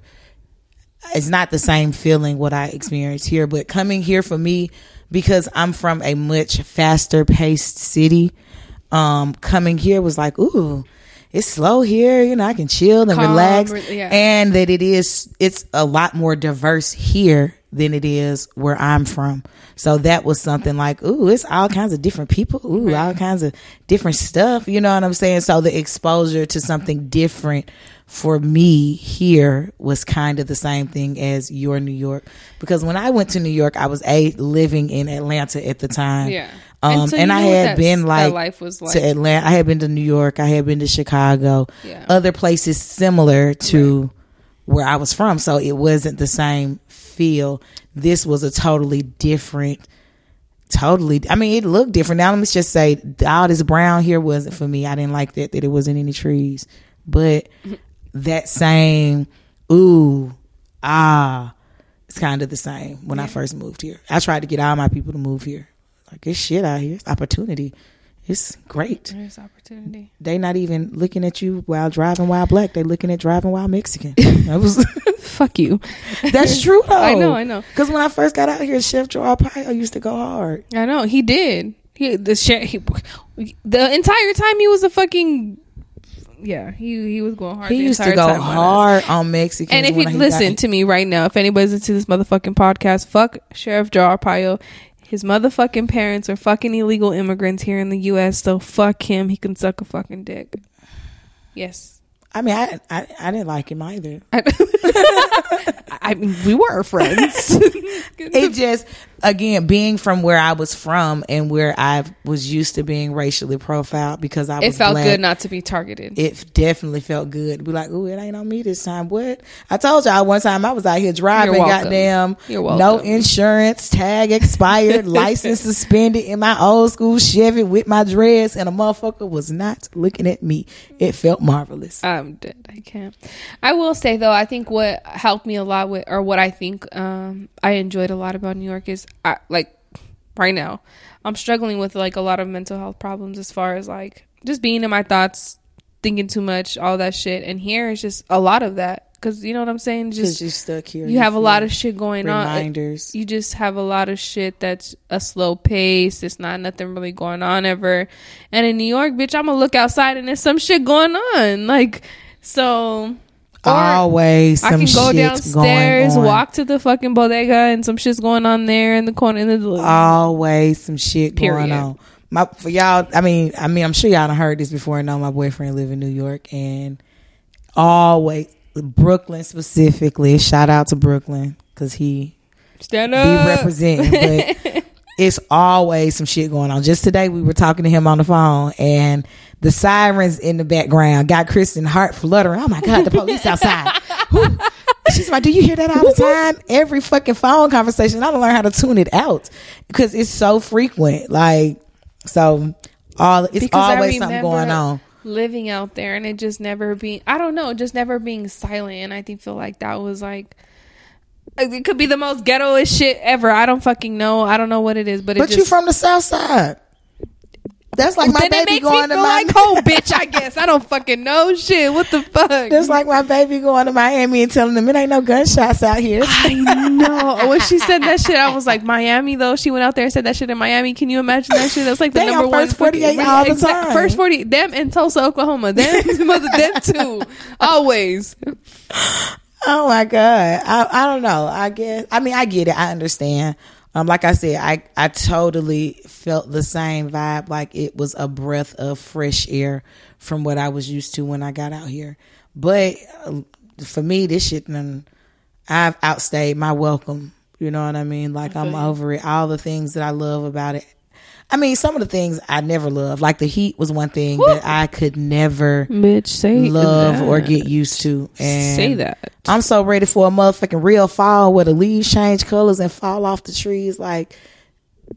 is not the same feeling what I experience here. But coming here for me, because I'm from a much faster paced city, um, coming here was like, ooh, it's slow here. You know, I can chill and Calm, relax, yeah. and that it is. It's a lot more diverse here than it is where I'm from. So that was something like, ooh, it's all kinds of different people. Ooh, all kinds of different stuff. You know what I'm saying? So the exposure to something different for me here was kind of the same thing as your New York. Because when I went to New York, I was a living in Atlanta at the time. Yeah. Um, And so and, I had been like, life was like. to Atlanta. I had been to New York. I had been to Chicago. Yeah. Other places similar to where I was from. So it wasn't the same feel. This was a totally different, totally. I mean, it looked different. Now let me just say, all this brown here wasn't for me. I didn't like that that it wasn't any trees, but that same ooh ah, it's kind of the same when I first moved here. I tried to get all my people to move here. Like it's shit out here. It's opportunity. It's great. There's opportunity. They not even looking at you while driving while black. They looking at driving while Mexican. That was Fuck you. that's true though. I know, I know. Because when I first got out here, Chef Joe Arpaio used to go hard. I know he did. He the. He, the entire time he was a fucking. Yeah, he he was going hard. He used to go on us. hard on Mexicans. And if you listen got- to me right now, if anybody's into this motherfucking podcast, fuck Sheriff Joe Arpaio. His motherfucking parents are fucking illegal immigrants here in the U.S. So fuck him. He can suck a fucking dick. Yes. I mean, I, I I didn't like him either. I, I mean, we were friends. It just again being from where I was from and where I was used to being racially profiled because I was it felt black. good not to be targeted. it definitely felt good. Be like, ooh, it ain't on me this time. What? I told y'all one time I was out here driving, goddamn, no insurance, tag expired, license suspended in my old school Chevy with my dress, and a motherfucker was not looking at me. It felt marvelous. I'm dead. I can't. I will say though, I think what helped me a lot with, or what I think um, I enjoyed a lot about New York is, I, like, right now, I'm struggling with like a lot of mental health problems as far as like just being in my thoughts, thinking too much, all that shit. And here is just a lot of that because you know what I'm saying. Just you stuck here. you have a lot of shit going on. reminders. You just have a lot of shit that's a slow pace. It's not nothing really going on ever. And in New York, bitch, I'm gonna look outside and there's some shit going on. Like so. Always some I can go shit downstairs, walk to the fucking bodega, and some shit's going on there in the corner. In the, always some shit going on. My for y'all, I mean, I mean, I'm sure y'all done heard this before. I know my boyfriend live in New York, and always Brooklyn specifically. Shout out to Brooklyn because he stand up be representing, but it's always some shit going on. Just today, we were talking to him on the phone, and the sirens in the background got Kristen heart fluttering. Oh my god, the police outside! She's like, "Do you hear that all the time? Every fucking phone conversation. I don't learn how to tune it out because it's so frequent. Like, so all it's Because always something going on. living out there and it just never being I don't know, just never being silent and I think feel like that was like it could be the most ghettoest shit ever. I don't fucking know. I don't know what it is, but it But just you from the south side? That's like my then baby going to my like home, oh, bitch. I guess I don't fucking know shit. What the fuck? That's like my baby going to Miami and telling them it ain't no gunshots out here. I know. Oh, when she said that shit, I was like, Miami though. She went out there and said that shit in Miami. Can you imagine that shit? That's like the They number on one first 48 all the exact- time. First forty, them in Tulsa, Oklahoma. Them, mother, them too. Always. Oh my god, I I don't know. I guess I mean I get it. I understand. Um, like I said, I I totally felt the same vibe. Like it was a breath of fresh air from what I was used to when I got out here. But uh, for me, this shit, I've outstayed my welcome. You know what I mean? Like I'm over it. All the things that I love about it. I mean, some of the things I never loved, like the heat, was one thing that I could never Bitch, say love or get used to. And Say that. I'm so ready for a motherfucking real fall where the leaves change colors and fall off the trees. Like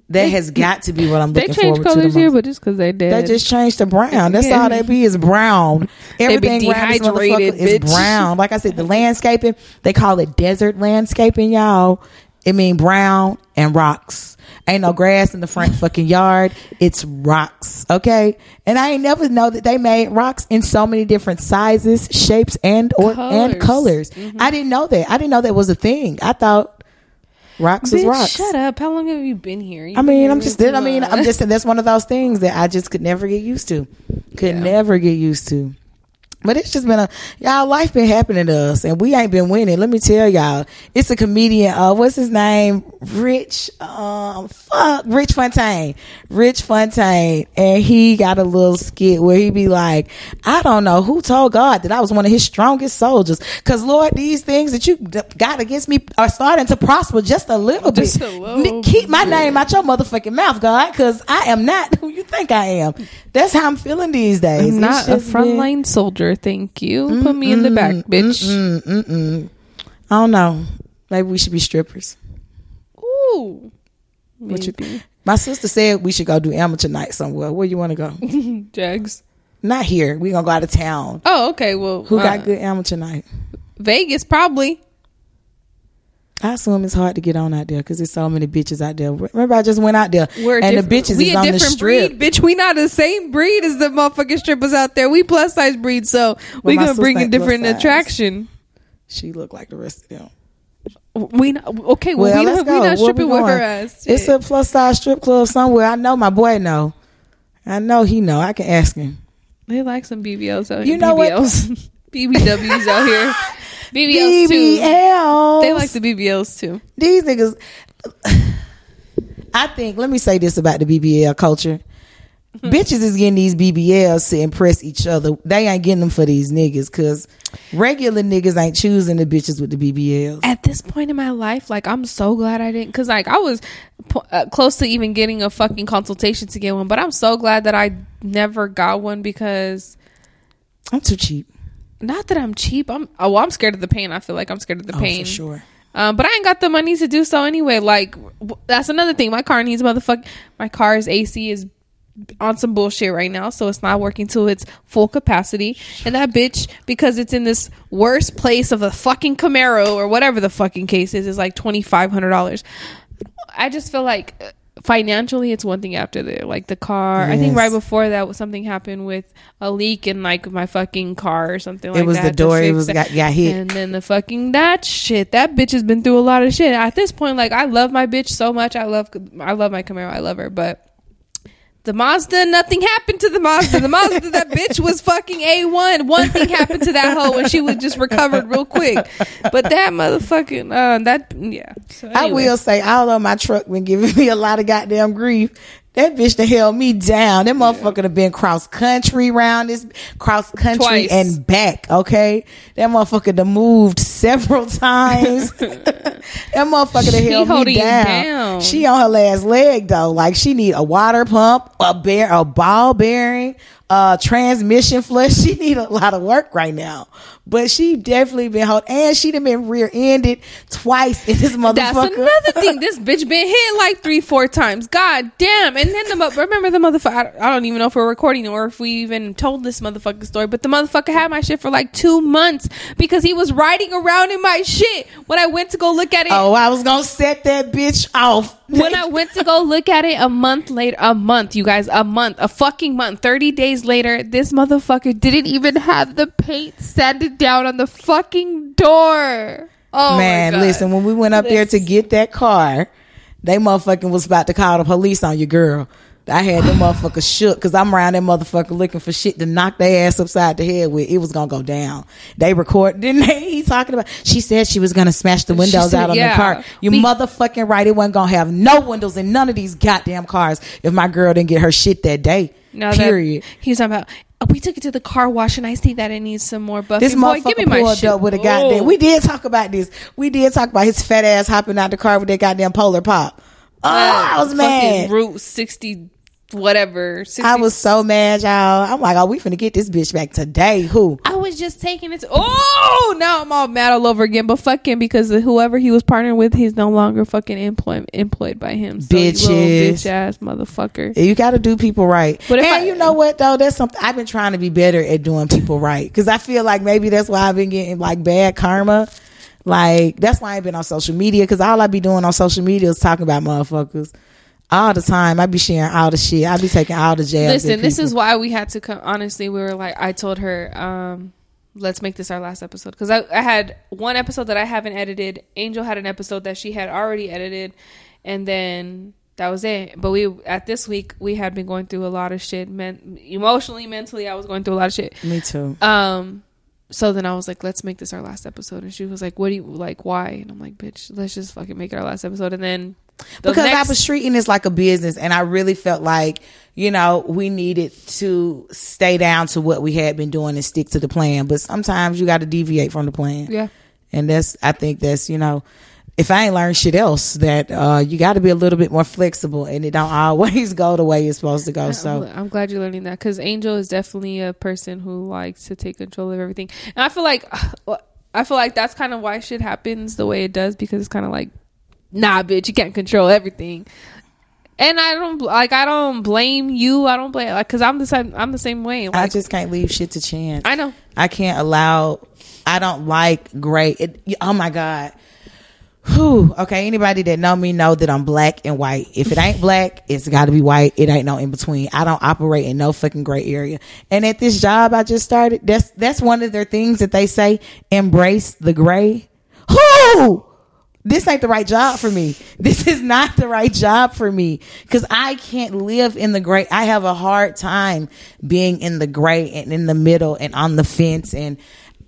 that has got to be what I'm looking change forward to. colors here, but just because they did. They just changed to brown. That's all they be is brown. Everything around this dehydrated, motherfucker is brown. Like I said, the landscaping they call it desert landscaping, y'all. It mean brown and rocks. Ain't no grass in the front fucking yard. It's rocks. Okay. And I ain't never know that they made rocks in so many different sizes, shapes, and or and Colors. colors. Mm-hmm. I didn't know that. I didn't know that was a thing. I thought Rocks is rocks. shut up. How long have you been here? You've I mean, I'm just, I mean. I'm just that's one of those things that I just could never get used to. Could Yeah. never get used to. But it's just been a y'all life been happening to us and we ain't been winning. Let me tell y'all. It's a comedian, uh what's his name? Rich um fuck Rich Fontaine. Rich Fontaine. And he got a little skit where he be like, I don't know who told God that I was one of his strongest soldiers. Cause Lord, these things that you got against me are starting to prosper just a little Just bit. a little Keep my name out your motherfucking mouth, God, cause I am not who you think I am. That's how I'm feeling these days. I'm not a frontline been- frontline Thank you. Put me in the back, bitch. Mm, mm, mm. I don't know. Maybe we should be strippers. Ooh. What you- Maybe. My sister said we should go do amateur night somewhere. Where you want to go? Jags. Not here. We gonna go out of town. Oh, okay. Well, Who uh, got good amateur night? Vegas probably. I assume it's hard to get on out there because there's so many bitches out there. Remember, I just went out there We're and the bitches we is a on the strip. breed, bitch. We not the same breed as the motherfucking strippers out there. We plus size breed, so we gonna bring a different attraction. She looked like the rest of them. We not, okay. Well, Well, we not, we not stripping we with her ass. It's a plus size strip club somewhere. I know my boy know. I know he know. I can ask him. They like some BBLs out You here. know what? BBLs. BBWs out here. BBLs too. BBL. They like the BBLs too. these niggas. I think. Let me say this about the BBL culture. Mm-hmm. Bitches is getting these BBLs to impress each other. They ain't getting them for these niggas because regular niggas ain't choosing the bitches with the BBLs. At this point in my life, like I'm so glad I didn't, cause like I was po- uh, close to even getting a fucking consultation to get one, but I'm so glad that I never got one because I'm too cheap. Not that I'm cheap. I'm oh, well, I'm scared of the pain. I feel like I'm scared of the Oh, pain. for sure. Um, but I ain't got the money to do so anyway. Like w- that's another thing. My car needs motherfuck. My car's AC is on some bullshit right now, so it's not working to its full capacity. And that bitch, because it's in this worst place of a fucking Camaro or whatever the fucking case is, is like twenty five hundred dollars. I just feel like uh, financially, it's one thing after the like the car. I think right before that, something happened with a leak in like my fucking car or something like that. it was that. the door. It was got, got hit. And then the fucking that shit. That bitch has been through a lot of shit. At this point, like I love my bitch so much. I love I love my Camaro. I love her, but the Mazda, nothing happened to the Mazda. The Mazda, that bitch was fucking a one. One thing happened to that hoe, and she was just recovered real quick. But that motherfucking uh, that yeah. So I will say, although my truck been giving me a lot of goddamn grief, that bitch that held me down. That motherfucker have been cross country round this cross country Twice. and back. Okay, that motherfucker done moved several times. that motherfucker She held me down. down. She on her last leg though. Like she need a water pump, a bear, a ball bearing, uh, transmission flush. She need a lot of work right now. But she definitely been hold, and she done been rear ended twice in this motherfucker. That's another thing. This bitch been hit like three, four times. God damn. And then the mo- remember the motherfucker. I don't- I don't even know if we're recording or if we even told this motherfucking story. But the motherfucker had my shit for like two months because he was riding around in my shit when I went to go look at it. Oh, I was gonna set that bitch off. When I went to go look at it a month later, a month, you guys, a month, a fucking month, 30 days later, this motherfucker didn't even have the paint sanded down on the fucking door. Oh, Man, my God. listen, when we went up there to get that car, they motherfucking was about to call the police on you, girl. I had them motherfuckers shook because I'm around that motherfucker looking for shit to knock their ass upside the head with. It was gonna go down. They record, didn't they? He talking about. She said she was gonna smash the windows said, out on yeah. the car. You Be- motherfucking right. It wasn't gonna have no windows in none of these goddamn cars if my girl didn't get her shit that day. Now period. That, he's talking about. "Oh, we took it to the car wash, and I see that it needs some more buffing. This Boy, motherfucker give me my pulled shit. up with a goddamn. We did talk about this. We did talk about his fat ass hopping out the car with that goddamn polar pop. Oh, oh, I was Fucking mad. Route sixty, whatever. 60, I was so mad, y'all. I'm like, oh, we finna get this bitch back today. Who? I was just taking it. Oh, now I'm all mad all over again. But fucking because whoever he was partnering with, he's no longer fucking employed employed by him. So Bitches. bitch ass motherfucker. You got to do people right. But if and I- you know what though, that's something I've been trying to be better at doing people right because I feel like maybe that's why I've been getting like bad karma. Like that's why I ain't been on social media because all I be doing on social media is talking about motherfuckers all the time. I be sharing all the shit. I be taking all the jabs. Listen, this is why we had to come. Honestly, we were like, I told her, um, let's make this our last episode because I, I had one episode that I haven't edited. Angel had an episode that she had already edited, and then that was it. But we at this week we had been going through a lot of shit, men, emotionally, mentally. I was going through a lot of shit. Me too. Um, so then I was like, let's make this our last episode, and she was like, what do you like? Why? And I'm like, bitch, let's just fucking make it our last episode, and then. the because I next- was treating this like a business, and I really felt like you know we needed to stay down to what we had been doing and stick to the plan. But sometimes you got to deviate from the plan. yeah. and that's I think that's you know. If I ain't learned shit else, that uh, you got to be a little bit more flexible, and it don't always go the way it's supposed to go. So I'm glad you're learning that because Angel is definitely a person who likes to take control of everything, and I feel like I feel like that's kind of why shit happens the way it does because it's kind of like, nah, bitch, you can't control everything. And I don't like. I don't blame you. I don't blame like because I'm the same. I'm the same way. I just can't leave shit to chance. I know. I can't allow. I don't like gray. It, oh my god. Whew. Okay, anybody that know me know that I'm black and white. If it ain't black, it's got to be white. It ain't no in between. I don't operate in no fucking gray area. And at this job I just started, that's that's one of their things that they say: embrace the gray. Who? This ain't the right job for me. This is not the right job for me because I can't live in the gray. I have a hard time being in the gray and in the middle and on the fence and.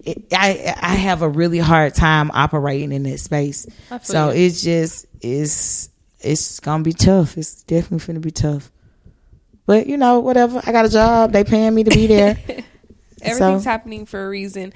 It, I I have a really hard time operating in that space, so you. it's just it's it's gonna be tough. It's definitely gonna be tough. But you know, whatever. I got a job. They paying me to be there. Everything's So- happening for a reason.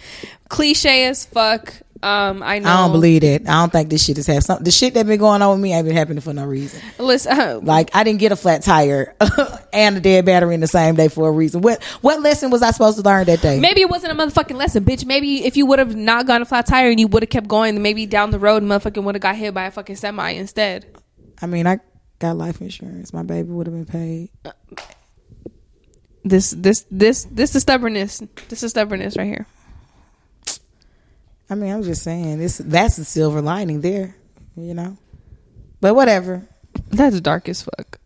Cliche as fuck. Um, I know. I don't believe that. I don't think this shit has happened. Some, the shit that been going on with me ain't been happening for no reason. Listen, Like I didn't get a flat tire and a dead battery in the same day for a reason. What what lesson was I supposed to learn that day? Maybe it wasn't a motherfucking lesson, bitch. Maybe if you would have not gone a flat tire and you would have kept going, then maybe down the road, motherfucking would have got hit by a fucking semi instead. I mean, I got life insurance. My baby would have been paid. This, this, this, this is stubbornness. This is stubbornness right here. I mean, I'm just saying this. That's the silver lining there, you know. But whatever. That's dark as fuck.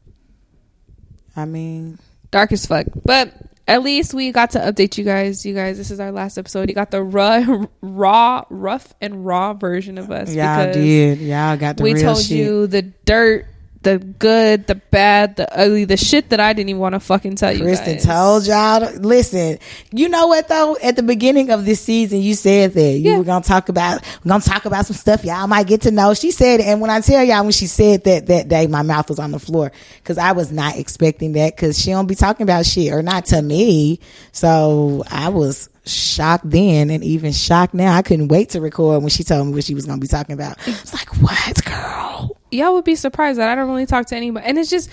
I mean, Dark as fuck. But at least we got to update you guys. You guys, this is our last episode. You got the raw, raw, rough and raw version of us. y'all did. Y'all got the we told shit. you the dirt, the good, the bad, the ugly, the shit that I didn't even want to fucking tell you. Kristen guys. told y'all. To, listen, you know what though? At the beginning of this season, you said that you Yeah. were gonna talk about. We're gonna talk about some stuff y'all might get to know. She said, it, and when I tell y'all when she said that that day, my mouth was on the floor because I was not expecting that because she don't be talking about shit or not to me. So I was shocked then and even shocked now. I couldn't wait to record when she told me what she was gonna be talking about. It's like, what, girl? Y'all would be surprised that I don't really talk to anybody, and it's just,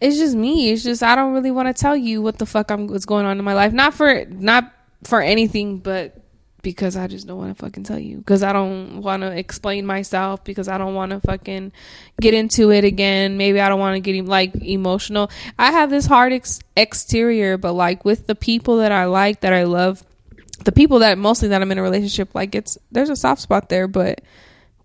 it's just me. It's just I don't really want to tell you what the fuck I'm what's going on in my life. Not for not for anything, but because I just don't want to fucking tell you. Because I don't want to explain myself. Because I don't want to fucking get into it again. Maybe I don't want to get like emotional. I have this hard ex- exterior, but like with the people that I like, that I love, the people that mostly that I'm in a relationship, like it's there's a soft spot there, but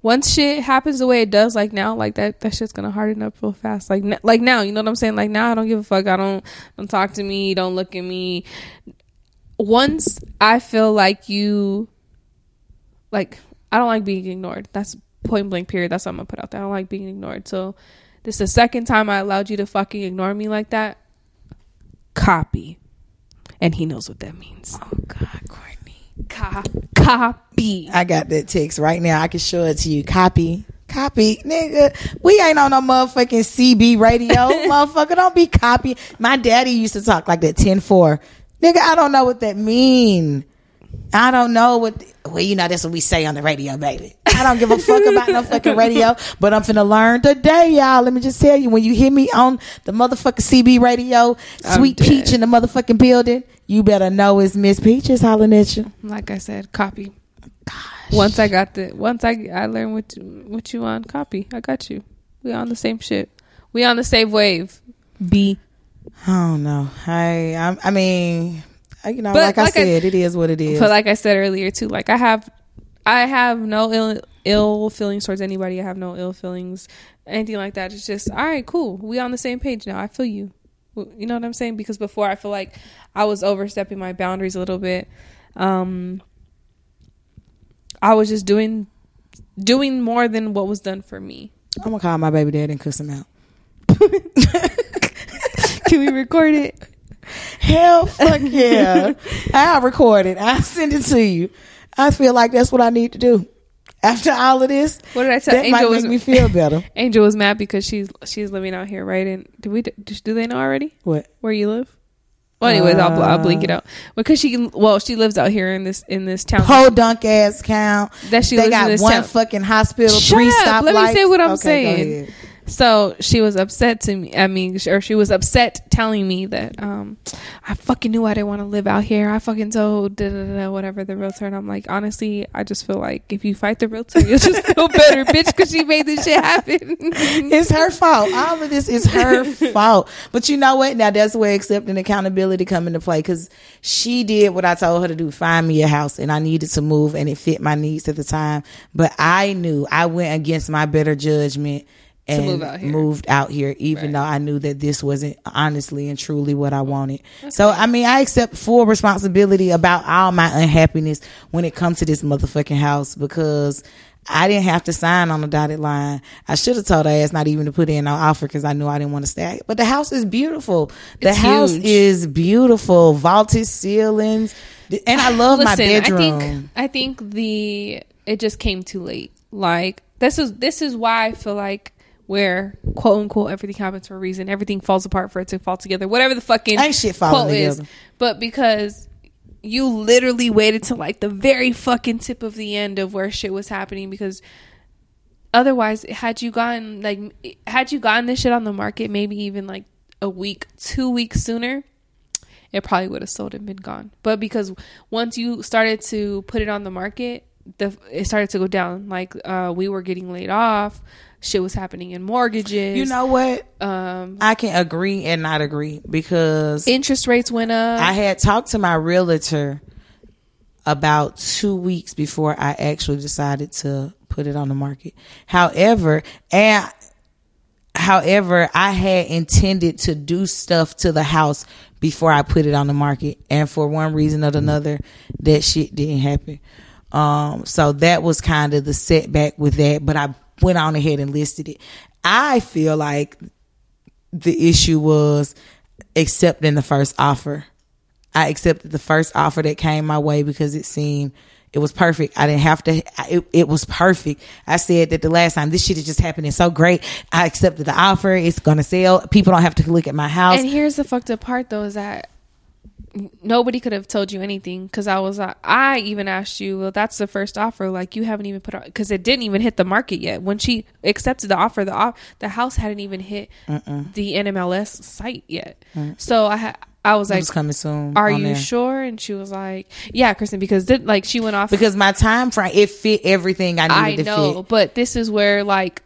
once shit happens the way it does, like now, like that, that shit's gonna harden up real fast. Like, like now, you know what I'm saying? Like now, I don't give a fuck. I don't, don't talk to me. Don't look at me. Once I feel like you, like, I don't like being ignored. That's point blank. Period. That's what I'm gonna put out there. I don't like being ignored. So, this is the second time I allowed you to fucking ignore me like that. Copy, and he knows what that means. Oh God, Courtney. Co- copy. I got that text right now. I can show it to you. Copy. Copy, nigga. We ain't on no motherfucking CB radio. Motherfucker, don't be copy. My daddy used to talk like that 10 4. Nigga, I don't know what that mean. I don't know what, well, you know, that's what we say on the radio, baby. I don't give a fuck about no fucking radio, but I'm finna learn today, y'all. Let me just tell you, when you hear me on the motherfucking CB radio, I'm Sweet dead. Peach in the motherfucking building, you better know it's Miss Peaches hollering at you. Like I said, copy. Gosh. Once I got the once I I learned what you, what you on copy. I got you. We on the same shit. We on the same wave. B. I don't know. I I'm, I mean, I- you know, But like, I like I- said, it is what it is. But like I said earlier too, like I have I have no ill ill feelings towards anybody. I have no ill feelings, anything like that. It's just all right, cool. We on the same page now. I feel you. You know what I'm saying? Because before I feel like I was overstepping my boundaries a little bit. Um I was just doing doing more than what was done for me. I'm gonna call my baby dad and cuss him out. Can we record it? Hell, fuck yeah! I'll record it. I'll send it to you. I feel like that's what I need to do. After all of this, What did I tell that Angel? might Was, make me feel better. Angel was mad because she's she's living out here, right? And do we do they know already What? where you live? Well, anyways, I'll, I'll blink Uh, it out because she well she lives out here in this in this town Whole dunk ass count. that she they got this one town. fucking hospital, Shut three up. Let me say what I'm Okay, saying. So she was upset to me. I mean, or she was upset telling me that um, I fucking knew I didn't want to live out here. I fucking told da, da, da, whatever the realtor, and I'm like, honestly, I just feel like if you fight the realtor, you'll just feel better, bitch, because she made this shit happen. It's her fault. All of this is her fault. But you know what? Now that's where accepting accountability come into play because she did what I told her to do: find me a house, and I needed to move, and it fit my needs at the time. But I knew I went against my better judgment and move out moved out here, even Right. though I knew that this wasn't honestly and truly what I wanted. So I mean, I accept full responsibility about all my unhappiness when it comes to this motherfucking house because. I didn't have to sign on the dotted line. I should have told her ass not even to put in no offer because I knew I didn't want to stay. But the house is beautiful. The It's house huge. is beautiful. Vaulted ceilings. And I love my bedroom. I think I think the it just came too late. Like this is this is why I feel like where quote unquote everything happens for a reason. Everything falls apart for it to fall together. Whatever the fucking Ain't shit quote is. But because you literally waited to like the very fucking tip of the end of where shit was happening because otherwise had you gotten like had you gotten this shit on the market maybe even like a week two weeks sooner it probably would have sold and been gone but because once you started to put it on the market the it started to go down like uh we were getting laid off shit was happening in mortgages you know what? um I can agree and not agree because interest rates went up I had talked to my realtor about two weeks before I actually decided to put it on the market. However, and however, I had intended to do stuff to the house before I put it on the market, and for one reason or another, that shit didn't happen. Um, so that was kind of the setback with that, but I went on ahead and listed it. I feel like the issue was accepting the first offer. I accepted the first offer that came my way because it seemed it was perfect. I didn't have to. It, it was perfect. I said that the last time this shit is just happening so great. I accepted the offer. It's gonna sell. People don't have to look at my house. And here's the fucked up part though is that nobody could have told you anything because I was uh, I even asked you well that's the first offer like you haven't even put on because it didn't even hit the market yet when she accepted the offer the off the house hadn't even hit the NMLS site yet so I ha- I was like was coming soon. are you there. sure and she was like yeah Kristen because like she went off Because my time frame it fit everything I I needed to know fit. but this is where like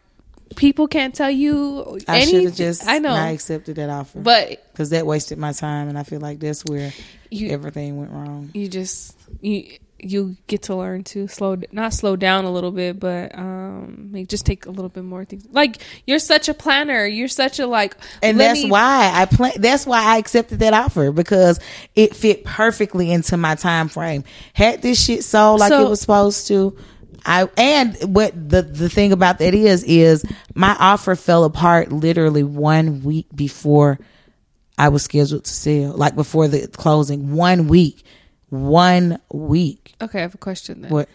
people can't tell you I should have just I know not accepted that offer. but because that wasted my time, and I feel like that's where you everything went wrong. you just you you get to learn to slow not slow down a little bit but um like just take a little bit more things like you're such a planner you're such a like and that's me- why I plan. That's why I accepted that offer because it fit perfectly into my time frame. Had this shit sold like So- it was supposed to, I and what the the thing about that is is my offer fell apart literally one week before I was scheduled to sell, like before the closing. One week, one week. okay i have a question then What?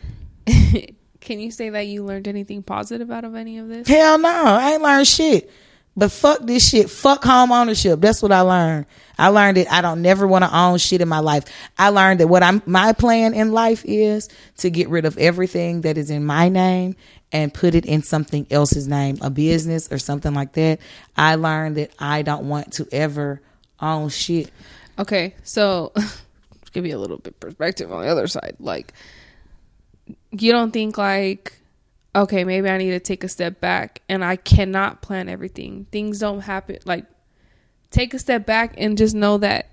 can you say that you learned anything positive out of any of this Hell no, I ain't learned shit. But fuck this shit. Fuck home ownership. That's what I learned. I learned that I don't never want to own shit in my life. I learned that what I'm my plan in life is to get rid of everything that is in my name and put it in something else's name, a business or something like that. I learned that I don't want to ever own shit. okay so give me a little bit perspective on the other side like you don't think like okay maybe i need to take a step back and i cannot plan everything things don't happen like take a step back and just know that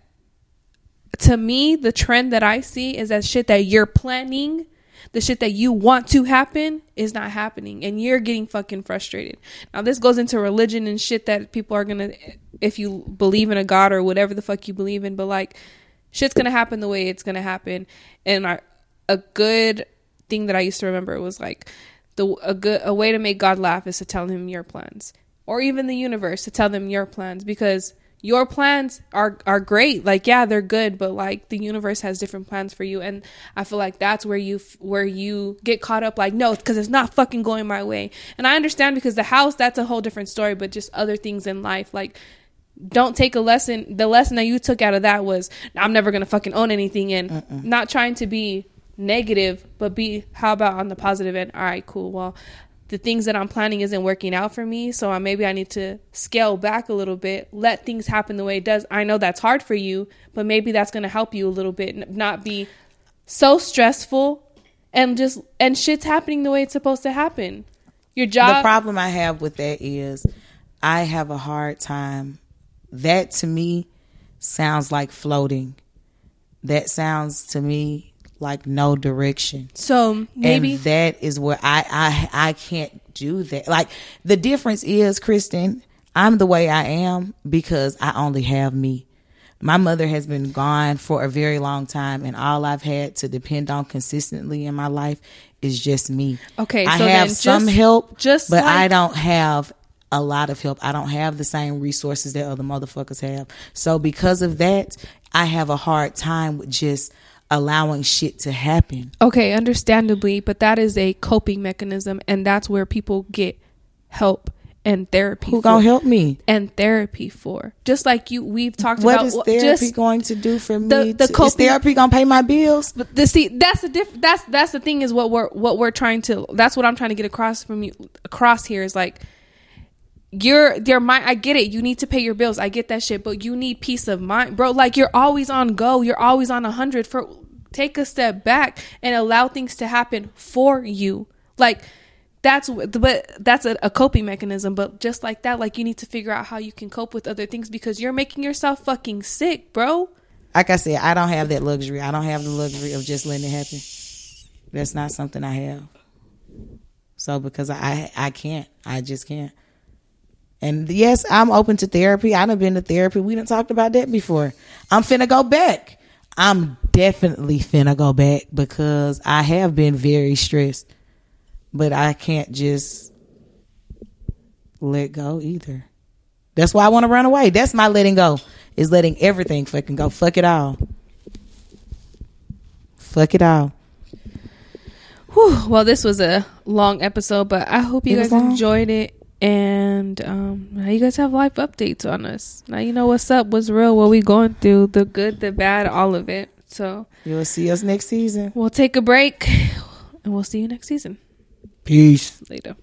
to me the trend that i see is that shit that you're planning the shit that you want to happen is not happening and you're getting fucking frustrated. Now this goes into religion and shit that people are gonna if you believe in a god or whatever the fuck you believe in but like shit's gonna happen the way it's gonna happen. And I, a good thing that I used to remember was like the a good a way to make God laugh is to tell him your plans, or even the universe to tell them your plans because your plans are are great. Like yeah they're good but like the universe has different plans for you. And i feel like that's where you where you get caught up like no because it's not fucking going my way. And i understand because the house that's a whole different story but just other things in life. Like don't take a lesson the lesson that you took out of that was i'm never gonna fucking own anything and Uh-uh. not trying to be negative but be how about on the positive end? All right cool. Well the things that I'm planning isn't working out for me. So I, maybe I need to scale back a little bit, let things happen the way it does. I know that's hard for you, but maybe that's going to help you a little bit, not be so stressful and just, and shit's happening the way it's supposed to happen. Your job. The problem I have with that is I have a hard time. That to me sounds like floating. That sounds to me like no direction. So maybe and that is where I I I can't do that. Like the difference is, Kristen, I'm the way I am because I only have me. My mother has been gone for a very long time, and all I've had to depend on consistently in my life is just me. Okay, I so have some help, just but like, I don't have a lot of help. I don't have the same resources that other motherfuckers have. So because of that, I have a hard time with just allowing shit to happen. Okay, understandably, but that is a coping mechanism, and that's where people get help and therapy. Who for. gonna help me? And therapy for just like you, we've talked what about. What is therapy just, going to do for me? The to, is therapy gonna pay my bills? But the see, that's the diff. That's that's the thing is what we're what we're trying to. That's what I'm trying to get across from you. Across here is like you're your mind i get it. You need to pay your bills. I get that shit but you need peace of mind. Bro like you're always on go. You're always on a hundred for take a step back and allow things to happen for you. Like that's but that's a, a, coping mechanism but just like that like you need to figure out how you can cope with other things because you're making yourself fucking sick bro. Like i said i don't have that luxury. I don't have the luxury of just letting it happen. That's not something i have. So because i i can't. I just can't and yes i'm open to therapy i done been to therapy we done talked about that before i'm finna go back I'm definitely finna go back because I have been very stressed, but I can't just let go either. That's why I want to run away. That's my letting go. Is letting everything fucking go. Fuck it all. Fuck it all. Whew. Well, this was a long episode, but I hope you it guys enjoyed it. And um, now you guys have life updates on us. Now you know what's up, what's real, what we going through, the good, the bad, all of it. So you'll see us next season. We'll take a break, and we'll see you next season. Peace. Later.